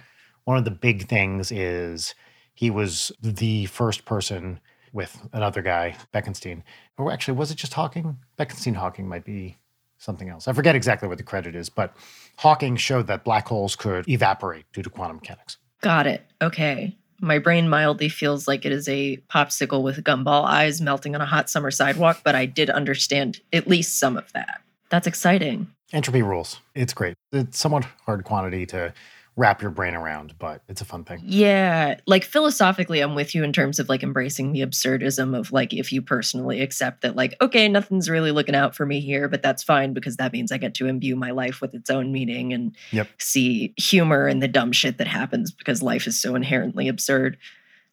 Speaker 1: one of the big things is he was the first person with another guy, Bekenstein. Or actually, was it just Hawking? Bekenstein Hawking might be something else. I forget exactly what the credit is, but Hawking showed that black holes could evaporate due to quantum mechanics.
Speaker 2: Got it. Okay. My brain mildly feels like it is a popsicle with gumball eyes melting on a hot summer sidewalk, but I did understand at least some of that. That's exciting.
Speaker 1: Entropy rules. It's great. It's somewhat hard quantity to wrap your brain around, but it's a fun thing.
Speaker 2: Yeah. Like philosophically, I'm with you in terms of like embracing the absurdism of like if you personally accept that, like, okay, nothing's really looking out for me here, but that's fine because that means I get to imbue my life with its own meaning and
Speaker 1: Yep.
Speaker 2: see humor in the dumb shit that happens because life is so inherently absurd.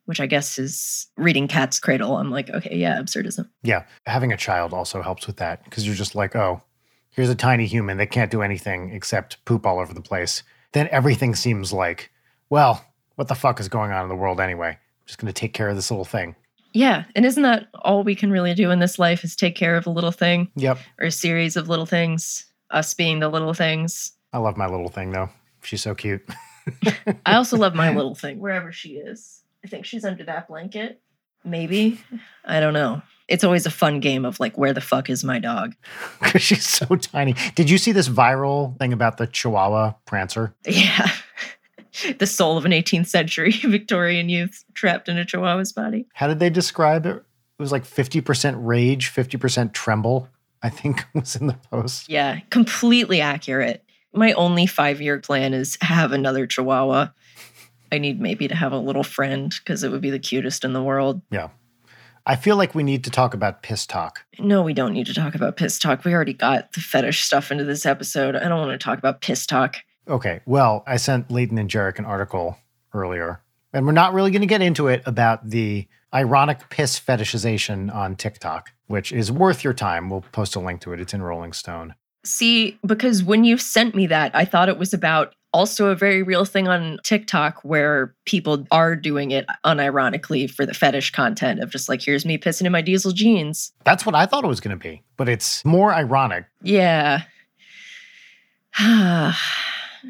Speaker 2: Which I guess is reading Cat's Cradle. I'm like, okay, yeah, absurdism.
Speaker 1: Yeah. Having a child also helps with that because you're just like, oh, here's a tiny human that can't do anything except poop all over the place. Then everything seems like, well, what the fuck is going on in the world anyway? I'm just going to take care of this little thing.
Speaker 2: Yeah. And isn't that all we can really do in this life is take care of a little thing
Speaker 1: Yep.
Speaker 2: or a series of little things, us being the little things?
Speaker 1: I love my little thing though. She's so cute. *laughs*
Speaker 2: I also love my *laughs* little thing, wherever she is. I think she's under that blanket. Maybe. I don't know. It's always a fun game of like, where the fuck is my dog?
Speaker 1: Because *laughs* she's so tiny. Did you see this viral thing about the Chihuahua Prancer?
Speaker 2: Yeah. *laughs* the soul of an 18th century *laughs* Victorian youth trapped in a chihuahua's body.
Speaker 1: How did they describe it? It was like 50% rage, 50% tremble, I think was in the post.
Speaker 2: Yeah, completely accurate. My only five year plan is have another chihuahua. I need maybe to have a little friend because it would be the cutest in the world.
Speaker 1: Yeah. I feel like we need to talk about piss talk.
Speaker 2: No, we don't need to talk about piss talk. We already got the fetish stuff into this episode. I don't want to talk about piss talk.
Speaker 1: Okay. Well, I sent Leighton and Jarek an article earlier, and we're not really going to get into it about the ironic piss fetishization on TikTok, which is worth your time. We'll post a link to it. It's in Rolling Stone.
Speaker 2: See, because when you sent me that, I thought it was about also a very real thing on TikTok where people are doing it unironically for the fetish content of just like, here's me pissing in my diesel jeans.
Speaker 1: That's what I thought it was going to be, but it's more ironic.
Speaker 2: Yeah. *sighs*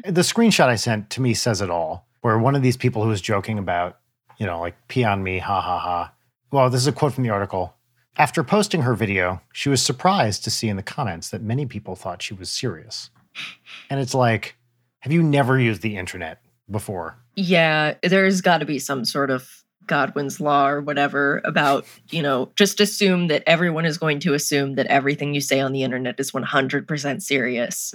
Speaker 1: The screenshot I sent to me says it all, where one of these people who was joking about, you know, like pee on me, ha ha ha. Well, this is a quote from the article. After posting her video, she was surprised to see in the comments that many people thought she was serious. And it's like, have you never used the internet before?
Speaker 2: yeah, there's got to be some sort of Godwin's law or whatever about, you know, just assume that everyone is going to assume that everything you say on the internet is 100% serious.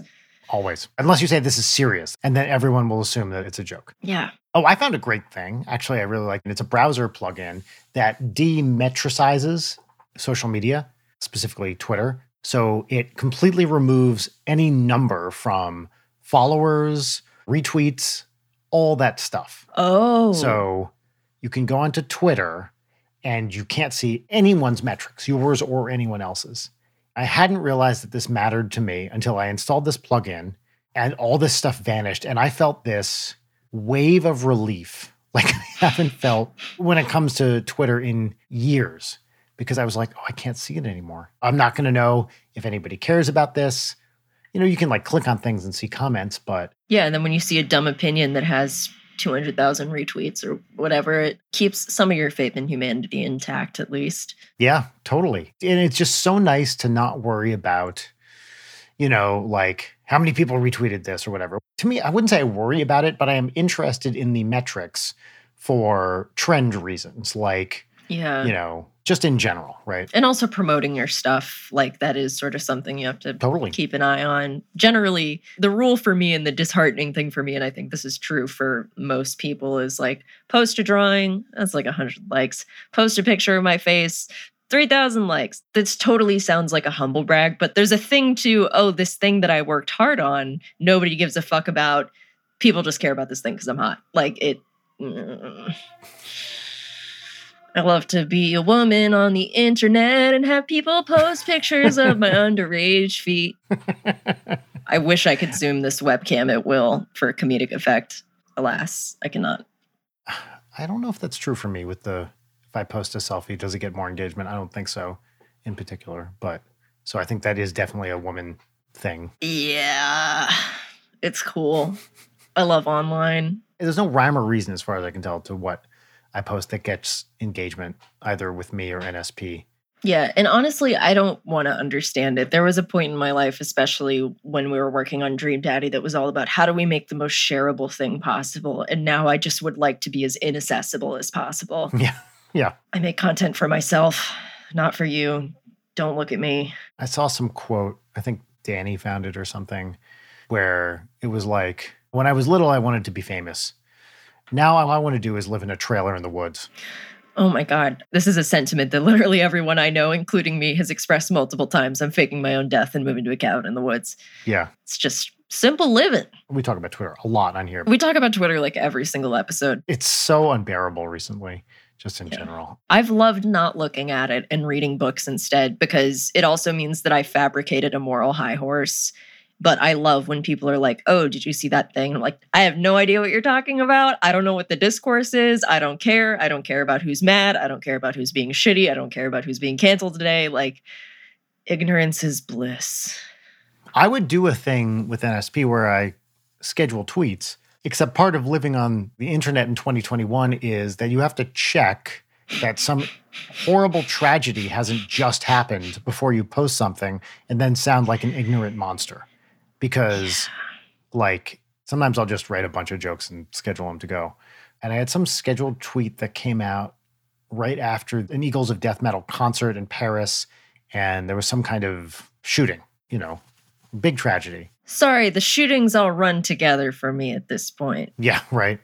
Speaker 1: Always. Unless you say this is serious, and then everyone will assume that it's a joke.
Speaker 2: Yeah.
Speaker 1: Oh, I found a great thing. Actually, I really like it. It's a browser plugin that demetricizes social media, specifically Twitter. So it completely removes any number from followers, retweets, all that stuff.
Speaker 2: Oh.
Speaker 1: So you can go onto Twitter and you can't see anyone's metrics, yours or anyone else's. I hadn't realized that this mattered to me until I installed this plugin and all this stuff vanished. And I felt this wave of relief *laughs* like I haven't felt when it comes to Twitter in years because I was like, oh, I can't see it anymore. I'm not going to know if anybody cares about this. You know, you can like click on things and see comments, but
Speaker 2: Yeah, and then when you see a dumb opinion that has 200,000 retweets or whatever, it keeps some of your faith in humanity intact at least.
Speaker 1: Yeah, totally. And it's just so nice to not worry about, you know, like how many people retweeted this or whatever. To me, I wouldn't say I worry about it, but I am interested in the metrics for trend reasons, like,
Speaker 2: Yeah.
Speaker 1: you know, just in general, right?
Speaker 2: And also promoting your stuff, like that is sort of something you have to
Speaker 1: Totally.
Speaker 2: keep an eye on. Generally, the rule for me and the disheartening thing for me, and I think this is true for most people, is like post a drawing, that's like 100 likes. Post a picture of my face, 3,000 likes. This totally sounds like a humble brag, but there's a thing to, oh, this thing that I worked hard on, nobody gives a fuck about. People just care about this thing because I'm hot. Like it. mm. I love to be a woman on the internet and have people post pictures of my *laughs* underage feet. I wish I could zoom this webcam at will for comedic effect. Alas, I cannot.
Speaker 1: I don't know if that's true for me with the if I post a selfie, does it get more engagement? I don't think so in particular. But so I think that is definitely a woman thing.
Speaker 2: Yeah, it's cool. I love online.
Speaker 1: There's no rhyme or reason, as far as I can tell, to what I post that gets engagement either with me or NSP.
Speaker 2: Yeah, and honestly, I don't want to understand it. There was a point in my life, especially when we were working on Dream Daddy, that was all about how do we make the most shareable thing possible. And now I just would like to be as inaccessible as possible. *laughs*
Speaker 1: Yeah. Yeah.
Speaker 2: I make content for myself, not for you. Don't look at me.
Speaker 1: I saw some quote, I think Danny found it or something, where it was like, when I was little, I wanted to be famous. Now all I want to do is live in a trailer in the woods.
Speaker 2: Oh my God. This is a sentiment that literally everyone I know, including me, has expressed multiple times. I'm faking my own death and moving to a cabin in the woods.
Speaker 1: Yeah.
Speaker 2: It's just simple living.
Speaker 1: We talk about Twitter a lot on here.
Speaker 2: We talk about Twitter like every single episode.
Speaker 1: It's so unbearable recently, just in
Speaker 2: Yeah.
Speaker 1: general.
Speaker 2: I've loved not looking at it and reading books instead because it also means that I fabricated a moral high horse. But I love when people are like, oh, did you see that thing? I'm like, I have no idea what you're talking about. I don't know what the discourse is. I don't care. I don't care about who's mad. I don't care about who's being shitty. I don't care about who's being canceled today. Like, ignorance is bliss.
Speaker 1: I would do a thing with NSP where I schedule tweets, except part of living on the internet in 2021 is that you have to check that some horrible tragedy hasn't just happened before you post something and then sound like an ignorant monster. Because, like, sometimes I'll just write a bunch of jokes and schedule them to go. And I had some scheduled tweet that came out right after an Eagles of Death Metal concert in Paris. And there was some kind of shooting, you know, big tragedy.
Speaker 2: Sorry, the shootings all run together for me at this point.
Speaker 1: Yeah, right.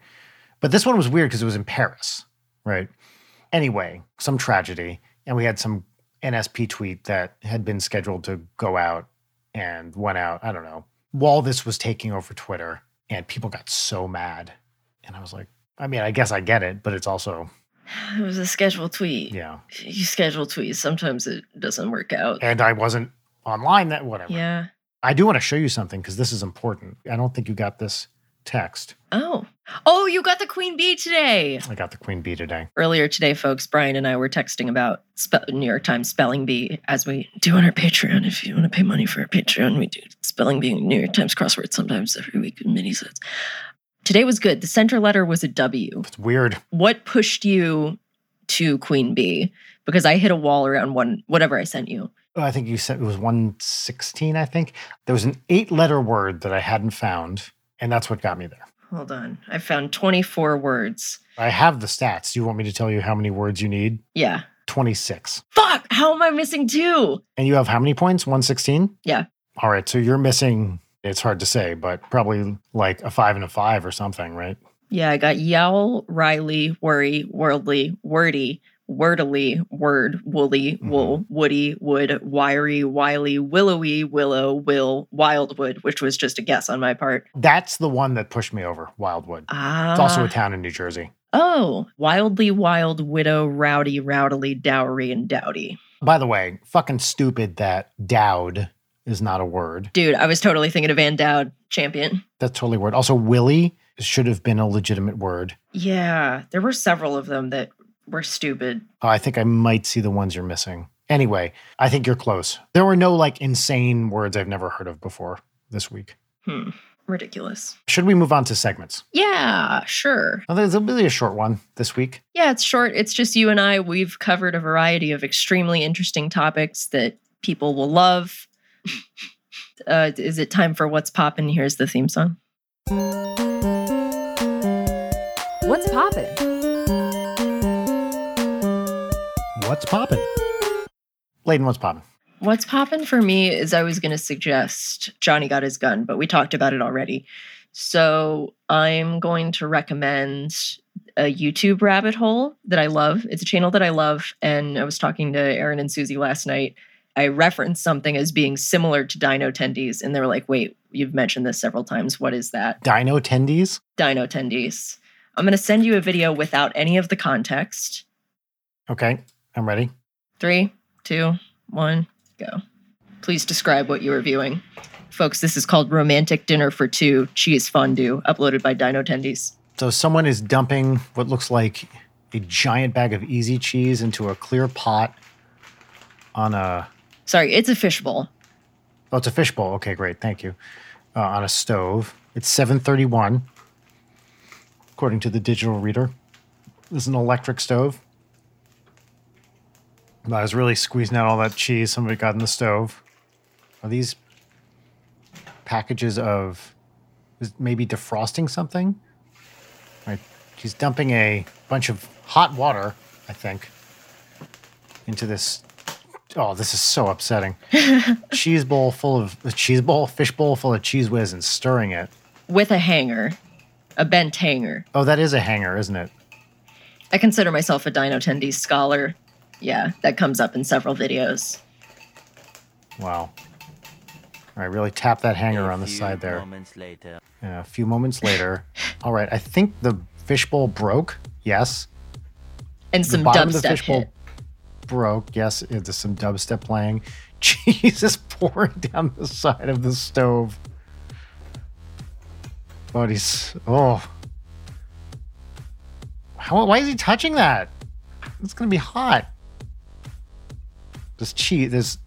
Speaker 1: But this one was weird because it was in Paris, right? Anyway, some tragedy. And we had some NSP tweet that had been scheduled to go out and went out, I don't know, while this was taking over Twitter. And people got so mad. And I was like, I mean, I guess I get it, but it's also, *sighs*
Speaker 2: It was a scheduled tweet.
Speaker 1: yeah.
Speaker 2: You schedule tweets. Sometimes it doesn't work out.
Speaker 1: And I wasn't online that, whatever.
Speaker 2: Yeah.
Speaker 1: I do want to show you something because this is important. I don't think you got this text.
Speaker 2: Oh. Oh, you got the queen bee today.
Speaker 1: I got the Queen Bee today.
Speaker 2: Earlier today, folks, Brian and I were texting about spe- New York Times spelling bee as we do on our Patreon. If you want to pay money for our Patreon, we do spelling bee New York Times crossword sometimes every week in mini sets. Today was good. The center letter was a W.
Speaker 1: It's weird.
Speaker 2: What pushed you to queen bee? Because I hit a wall around one whatever I sent you.
Speaker 1: I think you said it was 116, I think. There was an eight letter word that I hadn't found, and that's what got me there.
Speaker 2: Hold on. I found 24 words.
Speaker 1: I have the stats. Do you want me to tell you how many words you need?
Speaker 2: Yeah.
Speaker 1: 26.
Speaker 2: Fuck! How am I missing two?
Speaker 1: And you have how many points? 116?
Speaker 2: Yeah.
Speaker 1: All right. So you're missing, it's hard to say, but probably like a five and a five or something, right?
Speaker 2: Yeah, I got yowl, Riley, worry, worldly, wordy, wordily, word, woolly, wool, woody, wood, wiry, wily, willowy, willow, will, wildwood, which was just a guess on my part.
Speaker 1: That's the one that pushed me over, Wildwood.
Speaker 2: Ah.
Speaker 1: It's also a town in New Jersey.
Speaker 2: Oh, wildly, wild, widow, rowdy, rowdily, dowry, and dowdy.
Speaker 1: By the way, fucking stupid that Dowd is not a word.
Speaker 2: Dude, I was totally thinking of Van Dowd, champion.
Speaker 1: That's totally a word. Also, Willie should have been a legitimate word.
Speaker 2: Yeah, there were several of them that were stupid.
Speaker 1: Oh, I think I might see the ones you're missing. Anyway, I think you're close. There were no like insane words I've never heard of before this week.
Speaker 2: Hmm, ridiculous.
Speaker 1: Should we move on to segments?
Speaker 2: Yeah, sure.
Speaker 1: Well, there's a really a short one this week.
Speaker 2: Yeah, it's short. It's just you and I. We've covered a variety of extremely interesting topics that people will love. *laughs* uh, is it time for what's poppin'? Here's the theme song.
Speaker 3: What's poppin'?
Speaker 1: What's poppin'? Leighton, what's poppin'?
Speaker 2: What's poppin' for me is I was going to suggest Johnny Got His Gun, but we talked about it already. So I'm going to recommend a YouTube rabbit hole that I love. It's a channel that I love. And I was talking to Arin and Suzy last night. I referenced something as being similar to Dino Tendies, and they were like, wait, you've mentioned this several times. What is that?
Speaker 1: Dino Tendies?
Speaker 2: Dino Tendies. I'm going to send you a video without any of the context.
Speaker 1: Okay, I'm ready.
Speaker 2: Three, two, one, go. Please describe what you were viewing. Folks, this is called Romantic Dinner for Two Cheese Fondue, uploaded by Dino Tendies.
Speaker 1: So someone is dumping what looks like a giant bag of easy cheese into a clear pot on a
Speaker 2: Sorry, it's a fishbowl.
Speaker 1: oh it's a fishbowl. Okay, great, thank you. Uh, on a stove. It's seven thirty one, according to the digital reader. This is an electric stove. I was really squeezing out all that cheese somebody got in the stove. Are these packages of is maybe defrosting something? Right. She's dumping a bunch of hot water, I think, into this. Oh, this is so upsetting. *laughs* cheese bowl full of a cheese bowl, fish bowl full of Cheez Whiz, and stirring it.
Speaker 2: with a hanger, a bent hanger.
Speaker 1: Oh, that is a hanger, isn't it?
Speaker 2: I consider myself a Dino Tendies scholar. Yeah, that comes up in several videos.
Speaker 1: Wow. All right, really tap that hanger
Speaker 4: A
Speaker 1: on the side there.
Speaker 4: Moments later.
Speaker 1: And a few moments later, *laughs* all right, I think the fishbowl broke. Yes.
Speaker 2: And
Speaker 1: The
Speaker 2: some
Speaker 1: bottom of the
Speaker 2: dubstep
Speaker 1: fishbowl
Speaker 2: hit.
Speaker 1: broke. Yes, there's some dubstep playing. *laughs* Jesus pouring down the side of the stove. But he's oh. How, why is he touching that? It's gonna be hot. There's cheese. There's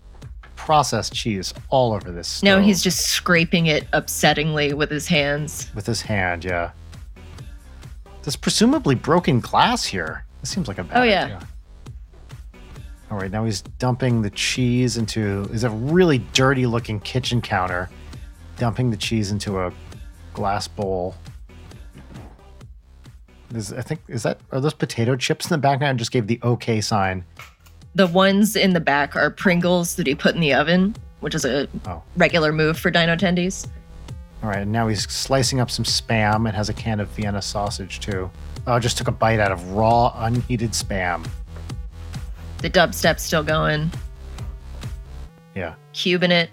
Speaker 1: processed cheese all over this. Stove
Speaker 2: No, he's just scraping it upsettingly with his hands.
Speaker 1: with his hand. Yeah. There's presumably broken glass here. This seems like a bad
Speaker 2: Oh, yeah.
Speaker 1: idea. All right, now he's dumping the cheese into is a really dirty looking kitchen counter, dumping the cheese into a glass bowl. Is, I think is that are those potato chips in the background? Just gave the okay sign.
Speaker 2: The ones in the back are Pringles that he put in the oven, which is a
Speaker 1: Oh.
Speaker 2: regular move for Dino Tendies.
Speaker 1: All right, and now he's slicing up some spam and has a can of Vienna sausage too. Oh, just took a bite out of raw, unheated spam.
Speaker 2: The dubstep's still going,
Speaker 1: Yeah.
Speaker 2: cubing it.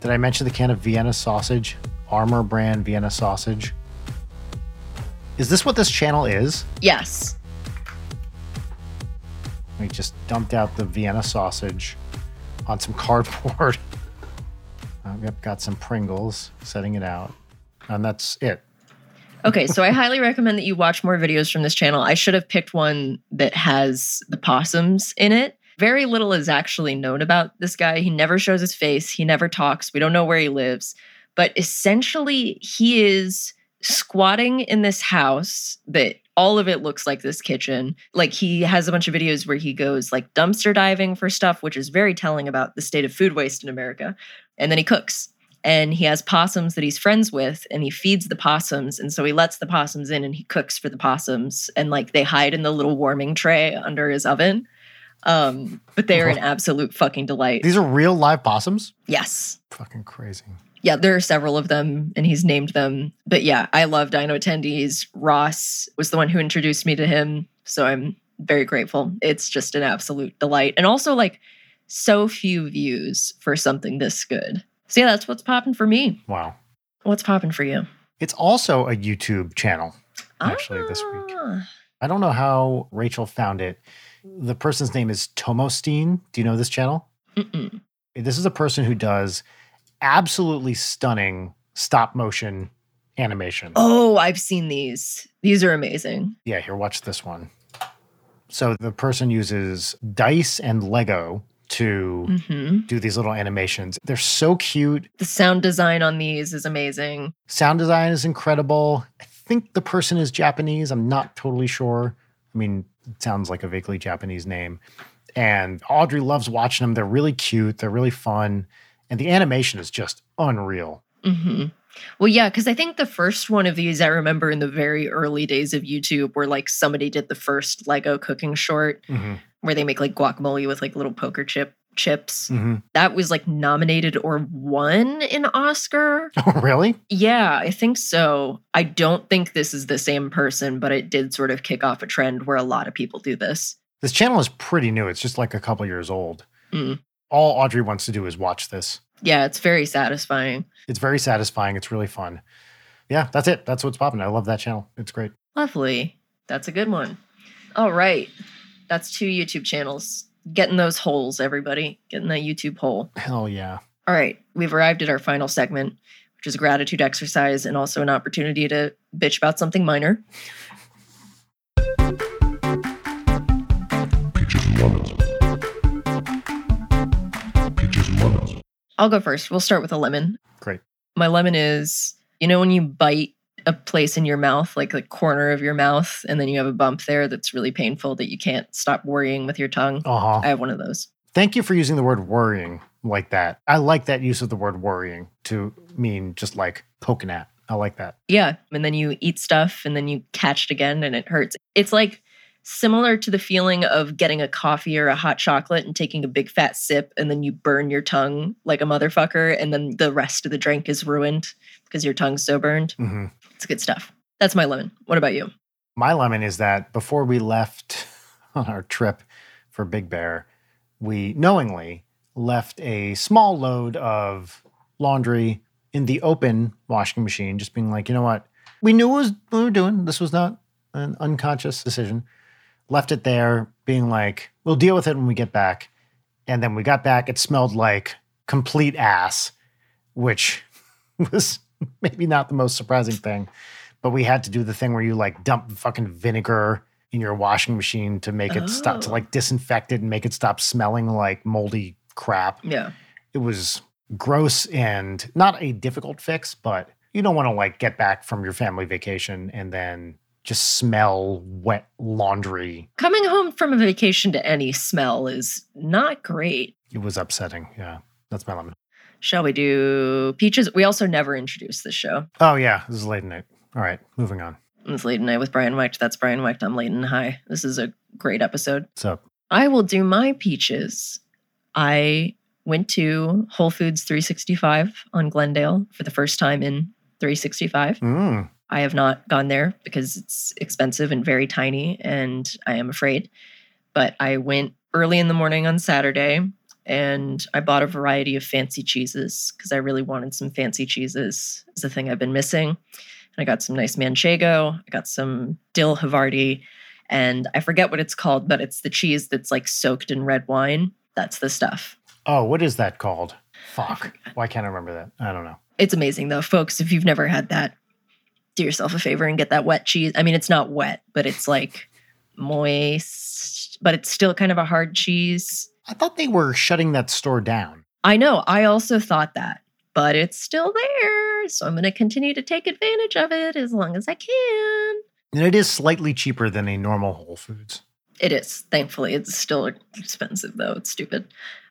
Speaker 1: Did I mention the can of Vienna sausage? Armour brand Vienna sausage. Is this what this channel is?
Speaker 2: Yes.
Speaker 1: We just dumped out the Vienna sausage on some *laughs* cardboard. Uh, yep, got some Pringles, setting it out. And that's it.
Speaker 2: Okay, so I highly recommend that you watch more videos from this channel. I should have picked one that has the possums in it. Very little is actually known about this guy. He never shows his face, he never talks. We don't know where he lives. But essentially, he is squatting in this house that all of it looks like this kitchen. Like he has a bunch of videos where he goes like dumpster diving for stuff, which is very telling about the state of food waste in America. And then he cooks and he has possums that he's friends with and he feeds the possums and so he lets the possums in and he cooks for the possums and like they hide in the little warming tray under his oven um but they're an absolute fucking delight
Speaker 1: These are real live possums?
Speaker 2: yes
Speaker 1: Fucking crazy.
Speaker 2: Yeah there are several of them and he's named them but yeah i love Dino Tendies ross was the one who introduced me to him so i'm very grateful it's just an absolute delight and also like so few views for something this good so yeah that's what's popping for me
Speaker 1: Wow.
Speaker 2: What's popping for you?
Speaker 1: It's also a YouTube channel, actually, this week.
Speaker 2: Ah,
Speaker 1: I don't know how Rachel found it. The person's name is Tomosteen. Do you know this channel?
Speaker 2: mm-mm.
Speaker 1: This is a person who does absolutely stunning stop motion animation.
Speaker 2: Oh, I've seen these. These are amazing.
Speaker 1: Yeah, here, watch this one. So the person uses dice and Lego to
Speaker 2: hmm
Speaker 1: do these little animations. They're so cute.
Speaker 2: The sound design on these is amazing.
Speaker 1: Sound design is incredible. I think the person is Japanese. I'm not totally sure. I mean, it sounds like a vaguely Japanese name. And Audrey loves watching them. They're really cute. They're really fun. And the animation is just unreal.
Speaker 2: hmm Well, yeah, because I think the first one of these I remember in the very early days of YouTube, where like somebody did the first Lego cooking short
Speaker 1: hmm
Speaker 2: where they make like guacamole with like little poker chip chips.
Speaker 1: hmm
Speaker 2: That was like nominated or won an Oscar. *laughs*
Speaker 1: Oh, really?
Speaker 2: Yeah, I think so. I don't think this is the same person, but it did sort of kick off a trend where a lot of people do this.
Speaker 1: This channel is pretty new. It's just like a couple years old.
Speaker 2: Mm.
Speaker 1: All Audrey wants to do is watch this.
Speaker 2: Yeah, it's very satisfying.
Speaker 1: It's very satisfying. It's really fun. Yeah, that's it. That's what's popping. I love that channel. It's great.
Speaker 2: Lovely. That's a good one. All right. That's two YouTube channels. Getting those holes, everybody. Getting that YouTube hole.
Speaker 1: Hell yeah.
Speaker 2: All right, we've arrived at our final segment, which is a gratitude exercise and also an opportunity to bitch about something minor.
Speaker 4: Peaches and lemons.
Speaker 2: I'll go first. We'll start with a lemon.
Speaker 1: Great.
Speaker 2: My lemon is, you know, when you bite a place in your mouth, like the corner of your mouth, and then you have a bump there that's really painful that you can't stop worrying with your tongue.
Speaker 1: Uh huh.
Speaker 2: I have one of those.
Speaker 1: Thank you for using the word worrying like that. I like that use of the word worrying to mean just like poking at. I like that.
Speaker 2: Yeah. And then you eat stuff and then you catch it again and it hurts. It's like similar to the feeling of getting a coffee or a hot chocolate and taking a big fat sip and then you burn your tongue like a motherfucker and then the rest of the drink is ruined because your tongue's so burned.
Speaker 1: hmm
Speaker 2: It's good stuff. That's my lemon. What about you?
Speaker 1: My lemon is that before we left *laughs* on our trip for Big Bear, we knowingly left a small load of laundry in the open washing machine, just being like, you know what? We knew was what we were doing. This was not an unconscious decision. Left it there, being like, we'll deal with it when we get back. And then we got back, it smelled like complete ass, which *laughs* was maybe not the most surprising thing. But we had to do the thing where you like dump fucking vinegar in your washing machine to make it stop to
Speaker 2: Oh.
Speaker 1: like disinfect it and make it stop smelling like moldy crap.
Speaker 2: Yeah.
Speaker 1: It was gross and not a difficult fix, but you don't want to like get back from your family vacation and then just smell wet laundry.
Speaker 2: Coming home from a vacation to any smell is not great.
Speaker 1: It was upsetting. Yeah. That's my lemon.
Speaker 2: Shall we do peaches? We also never introduced this show.
Speaker 1: Oh yeah, this is Leighton Night. All right, moving on.
Speaker 2: It's Leighton Night with Brian Wecht. That's Brian Wecht. I'm Leighton. Hi. This is a great episode.
Speaker 1: What's up?
Speaker 2: I will do my peaches. I went to Whole Foods 365 on Glendale for the first time in 365.
Speaker 1: Mm,
Speaker 2: I have not gone there because it's expensive and very tiny, and I am afraid. But I went early in the morning on Saturday and I bought a variety of fancy cheeses because I really wanted some fancy cheeses. It's the thing I've been missing. And I got some nice manchego, I got some dill Havarti, and I forget what it's called, but it's the cheese that's like soaked in red wine. That's the stuff.
Speaker 1: Oh, what is that called? Fuck. Why can't I remember that? I don't know.
Speaker 2: It's amazing though, folks. If you've never had that, do yourself a favor and get that wet cheese. I mean, it's not wet, but it's like moist, but it's still kind of a hard cheese.
Speaker 1: I thought they were shutting that store down.
Speaker 2: I know. I also thought that, but it's still there. So I'm going to continue to take advantage of it as long as I can.
Speaker 1: And it is slightly cheaper than a normal Whole Foods.
Speaker 2: It is. Thankfully, it's still expensive though. It's stupid.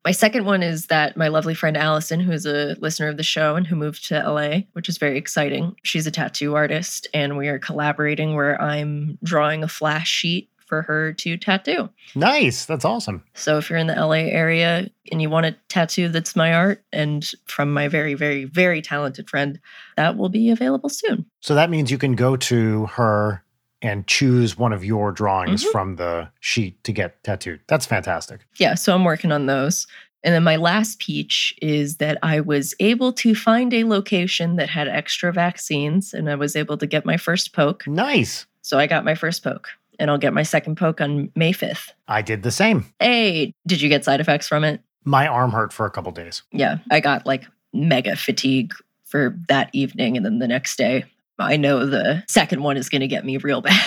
Speaker 2: My second one is that my lovely friend Allison, who is a listener of the show and who moved to LA, which is very exciting. She's a tattoo artist and we are collaborating where I'm drawing a flash sheet for her to tattoo.
Speaker 1: Nice. That's awesome.
Speaker 2: So if you're in the LA area and you want a tattoo that's my art and from my very, very, very talented friend, that will be available soon.
Speaker 1: So that means you can go to her and choose one of your drawings
Speaker 2: Mhm.
Speaker 1: from the sheet to get tattooed. That's fantastic.
Speaker 2: yeah, so I'm working on those. And then my last peach is that I was able to find a location that had extra vaccines and I was able to get my first poke.
Speaker 1: Nice.
Speaker 2: So I got my first poke and I'll get my second poke on May 5th.
Speaker 1: I did the same.
Speaker 2: Hey, did you get side effects from it?
Speaker 1: My arm hurt for a couple days.
Speaker 2: Yeah, I got like mega fatigue for that evening and then the next day. I know the second one is going to get me real *laughs* bad.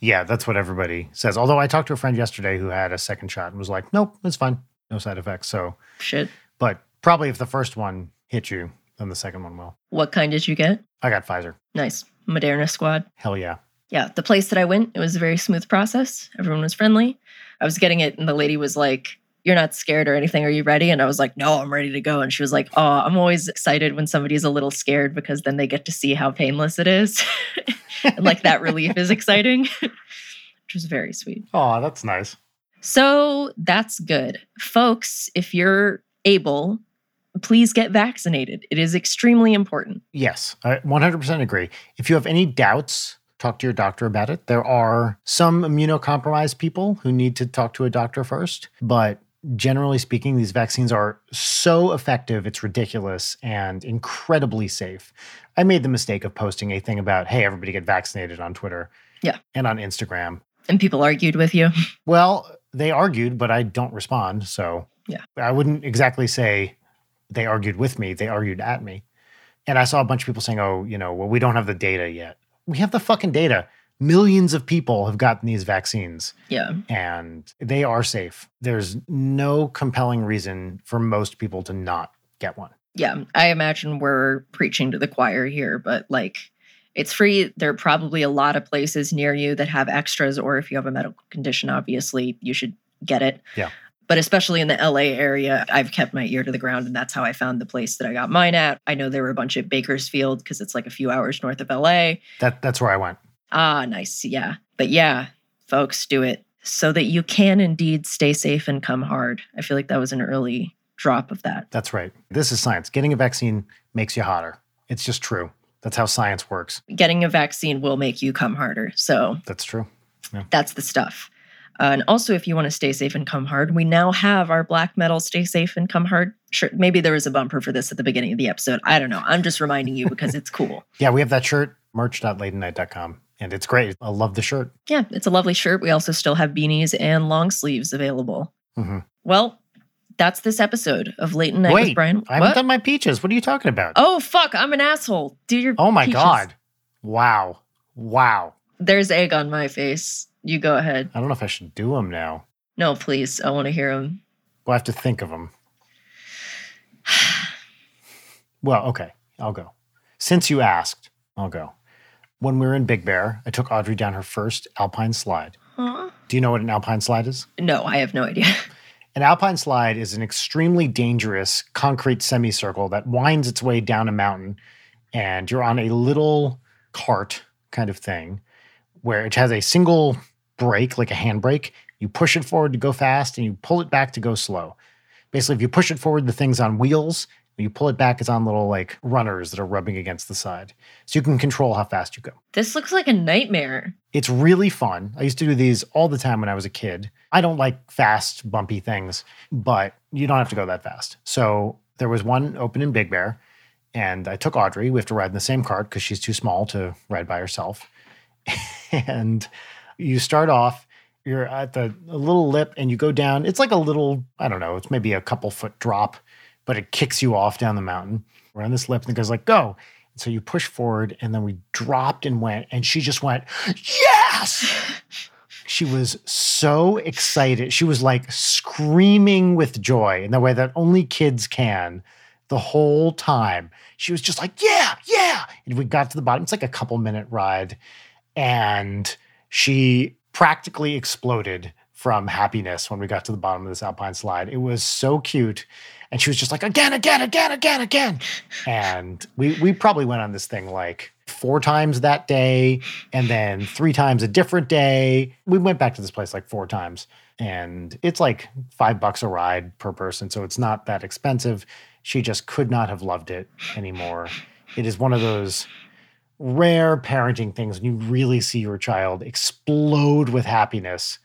Speaker 1: Yeah, that's what everybody says. Although I talked to a friend yesterday who had a second shot and was like, nope, it's fine. No side effects. So,
Speaker 2: Shit.
Speaker 1: but probably if the first one hit you, then the second one will.
Speaker 2: What kind did you get?
Speaker 1: I got Pfizer.
Speaker 2: Nice. Moderna squad.
Speaker 1: Hell yeah.
Speaker 2: yeah, the place that I went, it was a very smooth process. Everyone was friendly. I was getting it, and the lady was like, You're not scared or anything. Are you ready? And I was like, No, I'm ready to go. And she was like, Oh, I'm always excited when somebody's a little scared because then they get to see how painless it is. *laughs* and like that relief is exciting, *laughs* which was very sweet.
Speaker 1: Oh, that's nice.
Speaker 2: So that's good. Folks, if you're able, please get vaccinated. It is extremely important.
Speaker 1: Yes, I 100% agree. If you have any doubts, talk to your doctor about it. There are some immunocompromised people who need to talk to a doctor first, but generally speaking, these vaccines are so effective, it's ridiculous and incredibly safe. I made the mistake of posting a thing about, hey, everybody get vaccinated on Twitter.
Speaker 2: Yeah.
Speaker 1: And on Instagram.
Speaker 2: And people argued with you. *laughs*
Speaker 1: Well, they argued, but I don't respond. So
Speaker 2: Yeah.
Speaker 1: I wouldn't exactly say they argued with me, they argued at me. And I saw a bunch of people saying, oh, you know, well, we don't have the data yet. We have the fucking data. Millions of people have gotten these vaccines
Speaker 2: Yeah.
Speaker 1: and they are safe. There's no compelling reason for most people to not get one.
Speaker 2: Yeah. I imagine we're preaching to the choir here, but like it's free. There are probably a lot of places near you that have extras, or if you have a medical condition, obviously you should get it.
Speaker 1: Yeah.
Speaker 2: But especially in the LA area, I've kept my ear to the ground, and that's how I found the place that I got mine at. I know there were a bunch at Bakersfield because it's like a few hours north of LA.
Speaker 1: That that's where I went.
Speaker 2: Ah, nice. Yeah. But yeah, folks, do it so that you can indeed stay safe and come hard. I feel like that was an early drop of that.
Speaker 1: That's right. This is science. Getting a vaccine makes you hotter. It's just true. That's how science works.
Speaker 2: Getting a vaccine will make you come harder. So
Speaker 1: That's true.
Speaker 2: that's the stuff. Uh, and also, if you want to stay safe and come hard, we now have our black metal stay safe and come hard shirt. Maybe there was a bumper for this at the beginning of the episode. I don't know. I'm just reminding you because it's cool. *laughs*
Speaker 1: Yeah, we have that shirt, merch.leightonnight.com, and it's great. I love the shirt.
Speaker 2: Yeah, it's a lovely shirt. We also still have beanies and long sleeves available.
Speaker 1: Mhm.
Speaker 2: Well, that's this episode of Leighton Night with Brian.
Speaker 1: I haven't
Speaker 2: What?
Speaker 1: done my peaches. What are you talking about?
Speaker 2: Oh fuck! I'm an asshole. Do your.
Speaker 1: Oh my
Speaker 2: peaches.
Speaker 1: God. Wow. Wow.
Speaker 2: There's egg on my face. You go ahead.
Speaker 1: I don't know if I should do them now.
Speaker 2: No, please. I want to hear them.
Speaker 1: We'll have to think of them. *sighs* Well, okay. I'll go. Since you asked, I'll go. When we were in Big Bear, I took Audrey down her first alpine slide.
Speaker 2: Huh?
Speaker 1: Do you know what an alpine slide is?
Speaker 2: No, I have no idea. *laughs*
Speaker 1: An alpine slide is an extremely dangerous concrete semicircle that winds its way down a mountain, and you're on a little cart kind of thing where it has a single brake, like a handbrake. You push it forward to go fast, and you pull it back to go slow. Basically, if you push it forward, the thing's on wheels. When you pull it back, it's on little like runners that are rubbing against the side. So you can control how fast you go.
Speaker 2: This looks like a nightmare.
Speaker 1: It's really fun. I used to do these all the time when I was a kid. I don't like fast, bumpy things, but you don't have to go that fast. So there was one open in Big Bear, and I took Audrey. We have to ride in the same cart because she's too small to ride by herself. *laughs* and you start off, you're at the little lip, and you go down. It's like a little, I don't know, it's maybe a couple foot drop, but it kicks you off down the mountain. We're on this lip, and it goes like, go. So you push forward, and then we dropped and went, and she just went, Yes! *laughs* She was so excited. She was like screaming with joy in the way that only kids can the whole time. She was just like, Yeah, yeah. And we got to the bottom. It's like a couple minute ride. And she practically exploded from happiness when we got to the bottom of this alpine slide. It was so cute. And she was just like, again, again, again, again, again. And we we probably went on this thing like four times that day and then three times a different day. We went back to this place like four times. And it's like five bucks a ride per person. So it's not that expensive. She just could not have loved it anymore. It is one of those rare parenting things when you really see your child explode with happiness.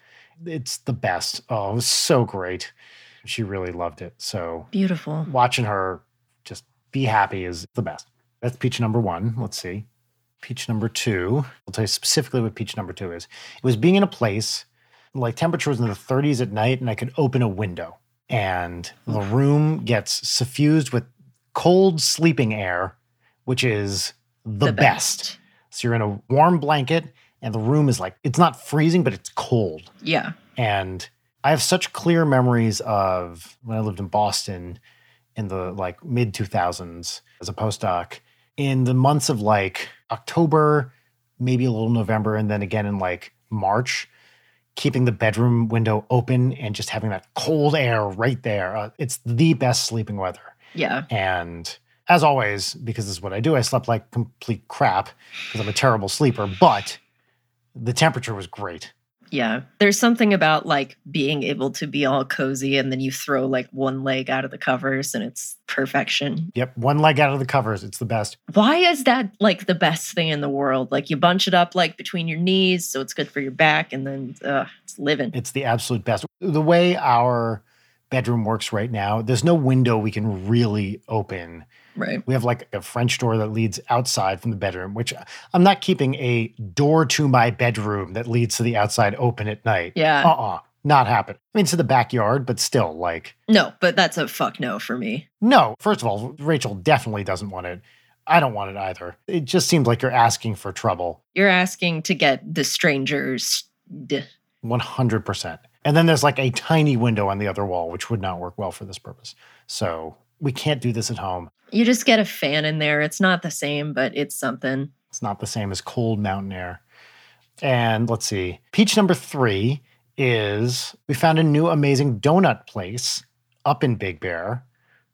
Speaker 1: It's the best. Oh, it was so great. She really loved it. So
Speaker 2: Beautiful.
Speaker 1: watching her just be happy is the best. That's peach number one. Let's see. Peach number two. I'll tell you specifically what peach number two is. It was being in a place like temperature was in the 30s at night, and I could open a window, and the room gets suffused with cold sleeping air, which is the, best. So you're in a warm blanket, and the room is like it's not freezing, but it's cold.
Speaker 2: Yeah.
Speaker 1: And I have such clear memories of when I lived in Boston in the like mid 2000s as a postdoc in the months of like October, maybe a little November, and then again in like March, keeping the bedroom window open and just having that cold air right there. Uh, it's the best sleeping weather.
Speaker 2: Yeah.
Speaker 1: And as always, because this is what I do, I slept like complete crap because I'm a terrible sleeper, but the temperature was great.
Speaker 2: Yeah. There's something about like being able to be all cozy and then you throw like one leg out of the covers and it's perfection.
Speaker 1: Yep, one leg out of the covers. It's the best.
Speaker 2: Why is that like the best thing in the world? Like you bunch it up like between your knees so it's good for your back and then uh, it's living.
Speaker 1: It's the absolute best. The way our bedroom works right now, there's no window we can really open.
Speaker 2: Right.
Speaker 1: We have like a French door that leads outside from the bedroom, which I'm not keeping a door to my bedroom that leads to the outside open at night.
Speaker 2: Yeah.
Speaker 1: Uh uh Not happen. I mean, in the backyard, but still, like,
Speaker 2: No, but that's a fuck no for me.
Speaker 1: no. First of all, Rachel definitely doesn't want it. I don't want it either. It just seems like you're asking for trouble.
Speaker 2: You're asking to get the strangers.
Speaker 1: 100%. And then there's like a tiny window on the other wall, which would not work well for this purpose. So we can't do this at home.
Speaker 2: You just get a fan in there. It's not the same, but it's something.
Speaker 1: It's not the same as cold mountain air. And let's see. Peach number three is we found a new amazing donut place up in Big Bear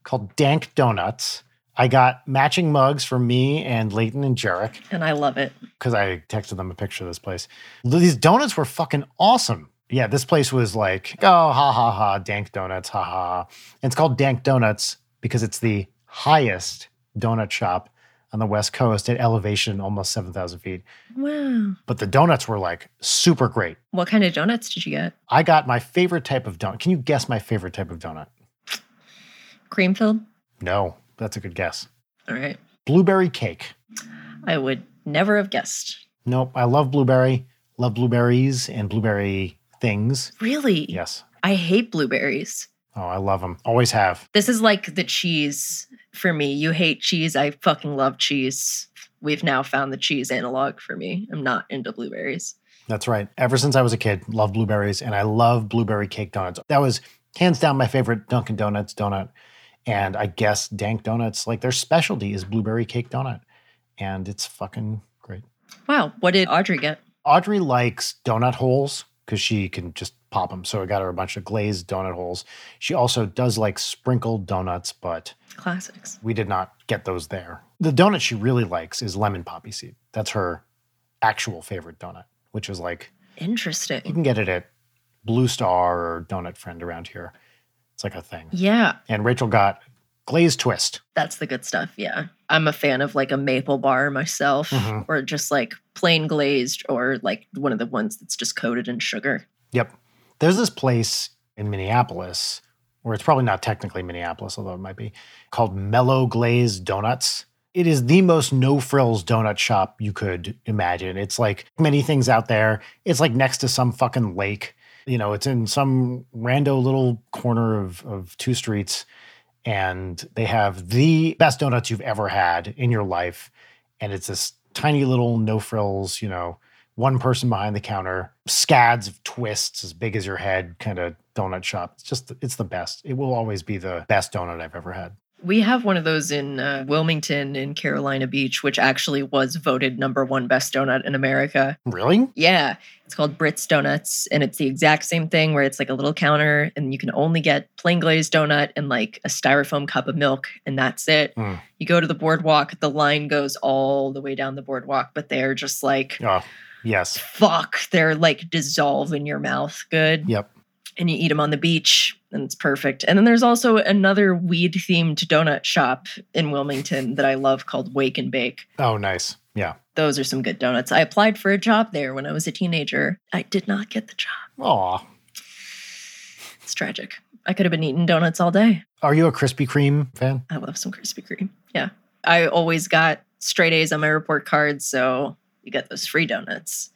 Speaker 1: called Dank Donuts. I got matching mugs for me and Leighton and Jarek
Speaker 2: And I love it.
Speaker 1: because I texted them a picture of this place. These donuts were fucking awesome. Yeah, this place was like, oh, ha ha ha, Dank Donuts, ha ha. And it's called Dank Donuts because it's the highest donut shop on the West Coast at elevation almost 7,000 feet.
Speaker 2: Wow.
Speaker 1: But the donuts were like super great.
Speaker 2: What kind of donuts did you get?
Speaker 1: I got my favorite type of donut. Can you guess my favorite type of donut?
Speaker 2: Cream filled?
Speaker 1: No, that's a good guess.
Speaker 2: All right.
Speaker 1: Blueberry cake.
Speaker 2: I would never have guessed.
Speaker 1: Nope, I love blueberry, love blueberries and blueberry things.
Speaker 2: Really?
Speaker 1: Yes.
Speaker 2: I hate blueberries.
Speaker 1: Oh, I love them. Always have.
Speaker 2: This is like the cheese for me. You hate cheese. I fucking love cheese. We've now found the cheese analog for me. I'm not into blueberries.
Speaker 1: That's right. Ever since I was a kid, love blueberries, and I love blueberry cake donuts. That was hands down my favorite Dunkin' Donuts donut. And I guess Dank Donuts, like their specialty is blueberry cake donut, and it's fucking great.
Speaker 2: Wow. What did Audrey get?
Speaker 1: Audrey likes donut holes because she can just pop them. So I got her a bunch of glazed donut holes. She also does like sprinkled donuts, but
Speaker 2: Classics.
Speaker 1: we did not get those there. The donut she really likes is lemon poppy seed. That's her actual favorite donut, which is like
Speaker 2: interesting.
Speaker 1: you can get it at Blue Star or Donut Friend around here. It's like a thing.
Speaker 2: Yeah.
Speaker 1: And Rachel got glazed twist.
Speaker 2: That's the good stuff. Yeah. I'm a fan of like a maple bar myself,
Speaker 1: Mhm.
Speaker 2: or just like plain glazed, or like one of the ones that's just coated in sugar.
Speaker 1: Yep. There's this place in Minneapolis, where it's probably not technically Minneapolis, although it might be, called Mellow Glazed Donuts. It is the most no frills donut shop you could imagine. It's like many things out there. It's like next to some fucking lake. You know, it's in some rando little corner of, of two streets. And they have the best donuts you've ever had in your life. And it's this tiny little no frills, you know, one person behind the counter, scads of twists as big as your head kind of donut shop. It's just, it's the best. It will always be the best donut I've ever had.
Speaker 2: We have one of those in uh, Wilmington in Carolina Beach, which actually was voted number one best donut in America.
Speaker 1: Really?
Speaker 2: Yeah, it's called Britt's Donuts, and it's the exact same thing where it's like a little counter, and you can only get plain glazed donut and like a styrofoam cup of milk, and that's it.
Speaker 1: Mm.
Speaker 2: You go to the boardwalk, the line goes all the way down the boardwalk, but they're just like,
Speaker 1: Oh, yes.
Speaker 2: fuck, they're like dissolve in your mouth good.
Speaker 1: Yep.
Speaker 2: And you eat them on the beach, and it's perfect. And then there's also another weed themed donut shop in Wilmington that I love called Wake and Bake.
Speaker 1: Oh, nice. Yeah.
Speaker 2: Those are some good donuts. I applied for a job there when I was a teenager. I did not get the job.
Speaker 1: Aw.
Speaker 2: It's tragic. I could have been eating donuts all day.
Speaker 1: Are you a Krispy Kreme fan?
Speaker 2: I love some Krispy Kreme. Yeah. I always got straight A's on my report card, so you get those free donuts.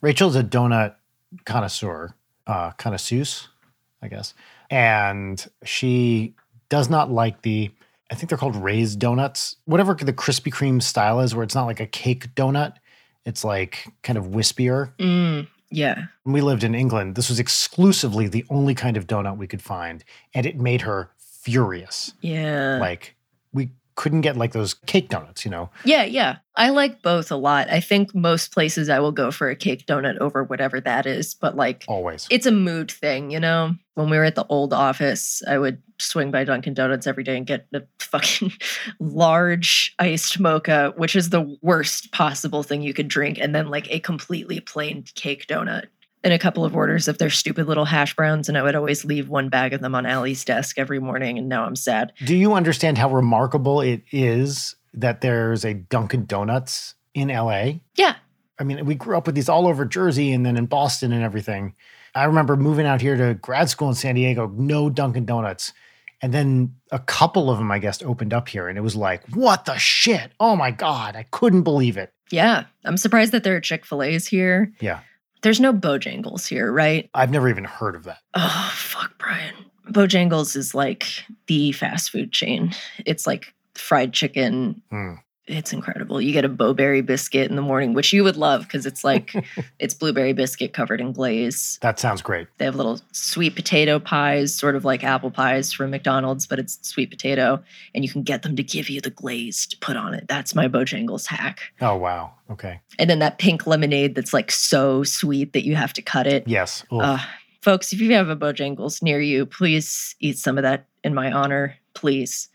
Speaker 1: Rachel's a donut connoisseur, uh, connoisseuse, I guess. And she does not like the, I think they're called raised donuts, whatever the Krispy Kreme style is, where it's not like a cake donut. It's like kind of wispier.
Speaker 2: Mm, yeah.
Speaker 1: When we lived in England, this was exclusively the only kind of donut we could find. And it made her furious.
Speaker 2: Yeah.
Speaker 1: Like, we couldn't get like those cake donuts, you know?
Speaker 2: yeah, yeah. I like both a lot. I think most places I will go for a cake donut over whatever that is, but like
Speaker 1: Always.
Speaker 2: it's a mood thing, you know? When we were at the old office, I would swing by Dunkin' Donuts every day and get a *laughs* fucking large iced mocha, which is the worst possible thing you could drink, and then like a completely plain cake donut. And a couple of orders of their stupid little hash browns, and I would always leave one bag of them on Allie's desk every morning, and now I'm sad.
Speaker 1: Do you understand how remarkable it is that there's a Dunkin' Donuts in LA?
Speaker 2: Yeah.
Speaker 1: I mean, we grew up with these all over Jersey and then in Boston and everything. I remember moving out here to grad school in San Diego, no Dunkin' Donuts. And then a couple of them, I guess, opened up here. And it was like, what the shit? Oh my God. I couldn't believe it.
Speaker 2: Yeah. I'm surprised that there are Chick fil A's here.
Speaker 1: Yeah.
Speaker 2: There's no Bojangles here, right?
Speaker 1: I've never even heard of that.
Speaker 2: Oh, fuck, Brian. Bojangles is like the fast food chain. It's like fried chicken.
Speaker 1: Hmm.
Speaker 2: It's incredible. You get a Bo-Berry biscuit in the morning, which you would love because it's like *laughs* it's blueberry biscuit covered in glaze.
Speaker 1: That sounds great.
Speaker 2: They have little sweet potato pies, sort of like apple pies from McDonald's, but it's sweet potato, and you can get them to give you the glaze to put on it. That's my Bojangles hack.
Speaker 1: Oh, wow. Okay.
Speaker 2: And then that pink lemonade that's like so sweet that you have to cut it.
Speaker 1: Yes.
Speaker 2: Uh, folks, if you have a Bojangles near you, please eat some of that in my honor, please.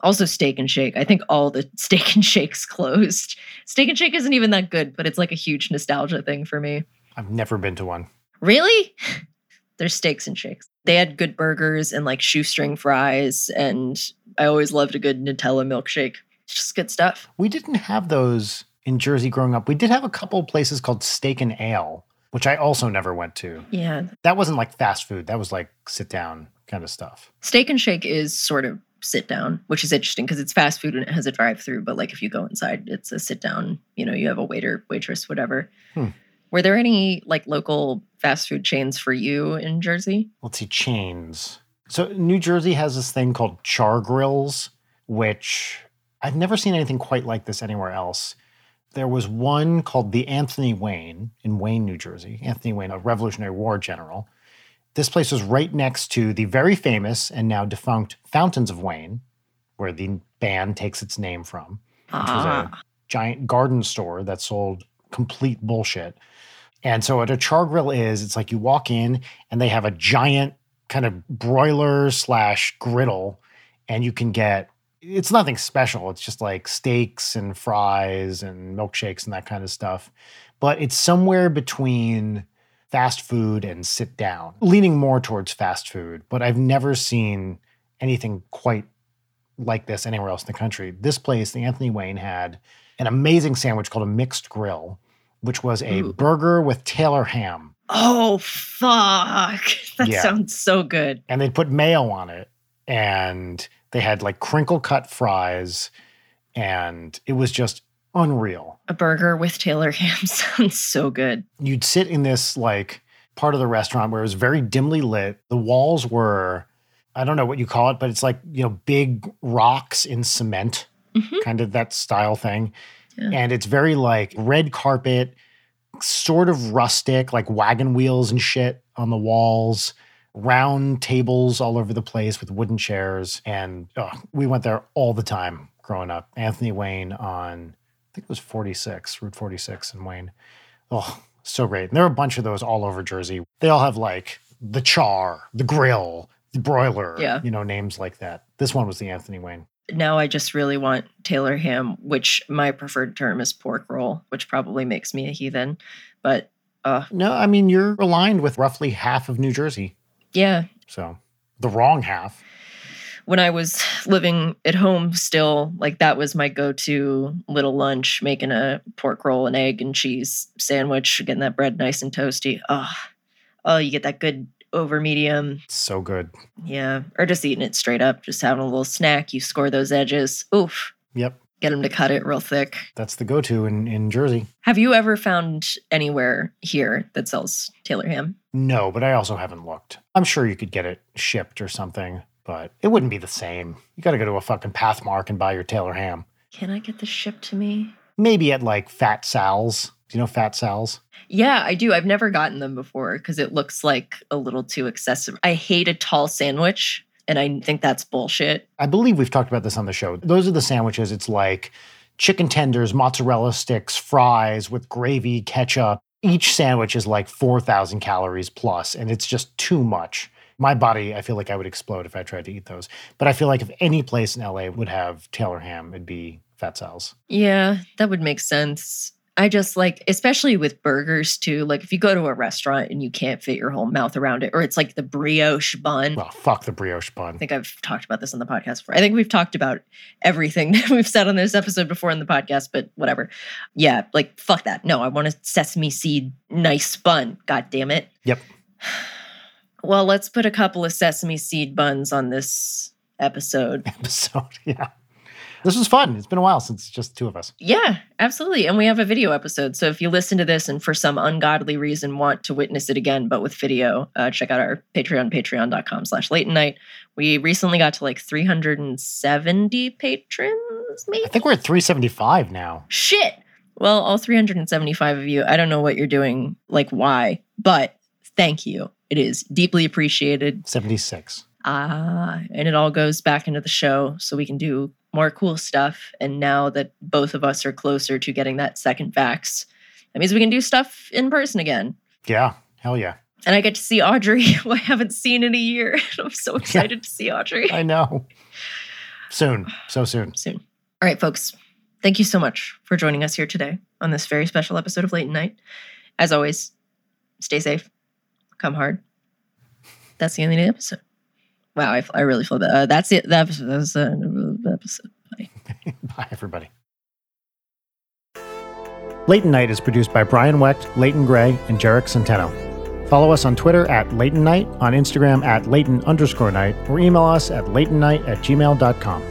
Speaker 2: Also, Steak and Shake. I think all the *laughs* Steak and Shakes closed. Steak and Shake isn't even that good, but it's like a huge nostalgia thing for me.
Speaker 1: I've never been to one.
Speaker 2: Really? *laughs* There's steaks and shakes. They had good burgers and like shoestring fries, and I always loved a good Nutella milkshake. It's just good stuff.
Speaker 1: We didn't have those in Jersey growing up. We did have a couple places called Steak and Ale, which I also never went to.
Speaker 2: Yeah.
Speaker 1: That wasn't like fast food. That was like sit down kind of stuff.
Speaker 2: Steak and Shake is sort of sit down, which is interesting because it's fast food and it has a drive through. But like if you go inside, it's a sit down. You know, you have a waiter, waitress, whatever.
Speaker 1: Hmm.
Speaker 2: Were there any like local fast food chains for you in Jersey?
Speaker 1: Let's see, chains. So New Jersey has this thing called char grills, which I've never seen anything quite like this anywhere else. There was one called the Anthony Wayne in Wayne, New Jersey. Anthony Wayne, a Revolutionary War general. This place was right next to the very famous and now defunct Fountains of Wayne, where the band takes its name from, which was a
Speaker 2: Ah,
Speaker 1: giant garden store that sold complete bullshit. And so what a char grill is, it's like you walk in and they have a giant kind of broiler slash griddle, and you can get it's nothing special. It's just like steaks and fries and milkshakes and that kind of stuff. But it's somewhere between fast food and sit down, leaning more towards fast food. But I've never seen anything quite like this anywhere else in the country. This place, the Anthony Wayne, had an amazing sandwich called a mixed grill, which was a
Speaker 2: Ooh.
Speaker 1: burger with Taylor ham.
Speaker 2: oh fuck! *laughs* That
Speaker 1: Yeah.
Speaker 2: sounds so good.
Speaker 1: And they'd put mayo on it. And they had like crinkle cut fries. And it was just unreal.
Speaker 2: A burger with Taylor ham *laughs* sounds so good.
Speaker 1: You'd sit in this like part of the restaurant where it was very dimly lit. The walls were, I don't know what you call it, but it's like, you know, big rocks in cement,
Speaker 2: Mhm.
Speaker 1: kind of that style thing.
Speaker 2: Yeah.
Speaker 1: And it's very like red carpet, sort of rustic, like wagon wheels and shit on the walls, round tables all over the place with wooden chairs. And oh, we went there all the time growing up. Anthony Wayne on, think it was 46, Route 46 in Wayne. Oh, so great. And there are a bunch of those all over Jersey. They all have like the char, the grill, the broiler,
Speaker 2: Yeah.
Speaker 1: you know, names like that. This one was the Anthony Wayne.
Speaker 2: Now I just really want Taylor ham, which my preferred term is pork roll, which probably makes me a heathen. But uh,
Speaker 1: No, I mean, you're aligned with roughly half of New Jersey.
Speaker 2: yeah,
Speaker 1: So the wrong half.
Speaker 2: When I was living at home still, like that was my go-to little lunch, making a pork roll, an egg and cheese sandwich, getting that bread nice and toasty. Oh, oh, you get that good over medium.
Speaker 1: So good.
Speaker 2: Yeah. Or just eating it straight up, just having a little snack. You score those edges. Oof.
Speaker 1: Yep.
Speaker 2: Get them to cut it real thick.
Speaker 1: That's the go to in, in Jersey.
Speaker 2: Have you ever found anywhere here that sells Taylor ham?
Speaker 1: No, but I also haven't looked. I'm sure you could get it shipped or something, but it wouldn't be the same. You got to go to a fucking Pathmark and buy your Taylor ham.
Speaker 2: Can I get this shipped to me?
Speaker 1: Maybe at like Fat Sal's. Do you know Fat Sal's?
Speaker 2: Yeah, I do. I've never gotten them before because it looks like a little too excessive. I hate a tall sandwich, and I think that's bullshit.
Speaker 1: I believe we've talked about this on the show. Those are the sandwiches. It's like chicken tenders, mozzarella sticks, fries with gravy, ketchup. Each sandwich is like 4,000 calories plus, and it's just too much. My body, I feel like I would explode if I tried to eat those. But I feel like if any place in LA would have Taylor ham, it'd be Fat Sal's.
Speaker 2: Yeah, that would make sense. I just like, especially with burgers too. Like, if you go to a restaurant and you can't fit your whole mouth around it, or it's like the brioche bun.
Speaker 1: Well, fuck the brioche bun.
Speaker 2: I think I've talked about this on the podcast before. I think we've talked about everything *laughs* that we've said on this episode before in the podcast, but whatever. Yeah, like fuck that. No, I want a sesame seed nice bun. God damn it.
Speaker 1: Yep. *sighs* *sighs* *sighs*
Speaker 2: Well, let's put a couple of sesame seed buns on this episode. *laughs*
Speaker 1: Episode, yeah. This was fun. It's been a while since it's just two of us.
Speaker 2: Yeah, absolutely. And we have a video episode. So if you listen to this and for some ungodly reason want to witness it again, but with video, uh, check out our Patreon, patreon.com slash Leighton Night. We recently got to like 370 patrons, maybe?
Speaker 1: I think we're at 375 now.
Speaker 2: Shit. Well, all 375 of you, I don't know what you're doing, like why, but thank you. It is deeply appreciated.
Speaker 1: 76.
Speaker 2: Ah, and it all goes back into the show so we can do more cool stuff. And now that both of us are closer to getting that second vax, that means we can do stuff in person again.
Speaker 1: Yeah. Hell yeah.
Speaker 2: And I get to see Audrey, *laughs* who I haven't seen in a year. *laughs* I'm so excited to see Audrey
Speaker 1: I know. Soon. So soon.
Speaker 2: soon. All right, folks. Thank you so much for joining us here today on this very special episode of Leighton Night. As always, stay safe, come hard. That's the end of the episode. Wow, I, I really feel that. Uh, that's it. That episode. That's the end of the episode. Bye. *laughs*
Speaker 1: Bye, everybody. Leighton Night is produced by Brian Wecht, Leighton Gray, and Jarek Centeno. Follow us on Twitter at Leighton Night, on Instagram at Leighton underscore night, or email us at leightonnight at gmail.com.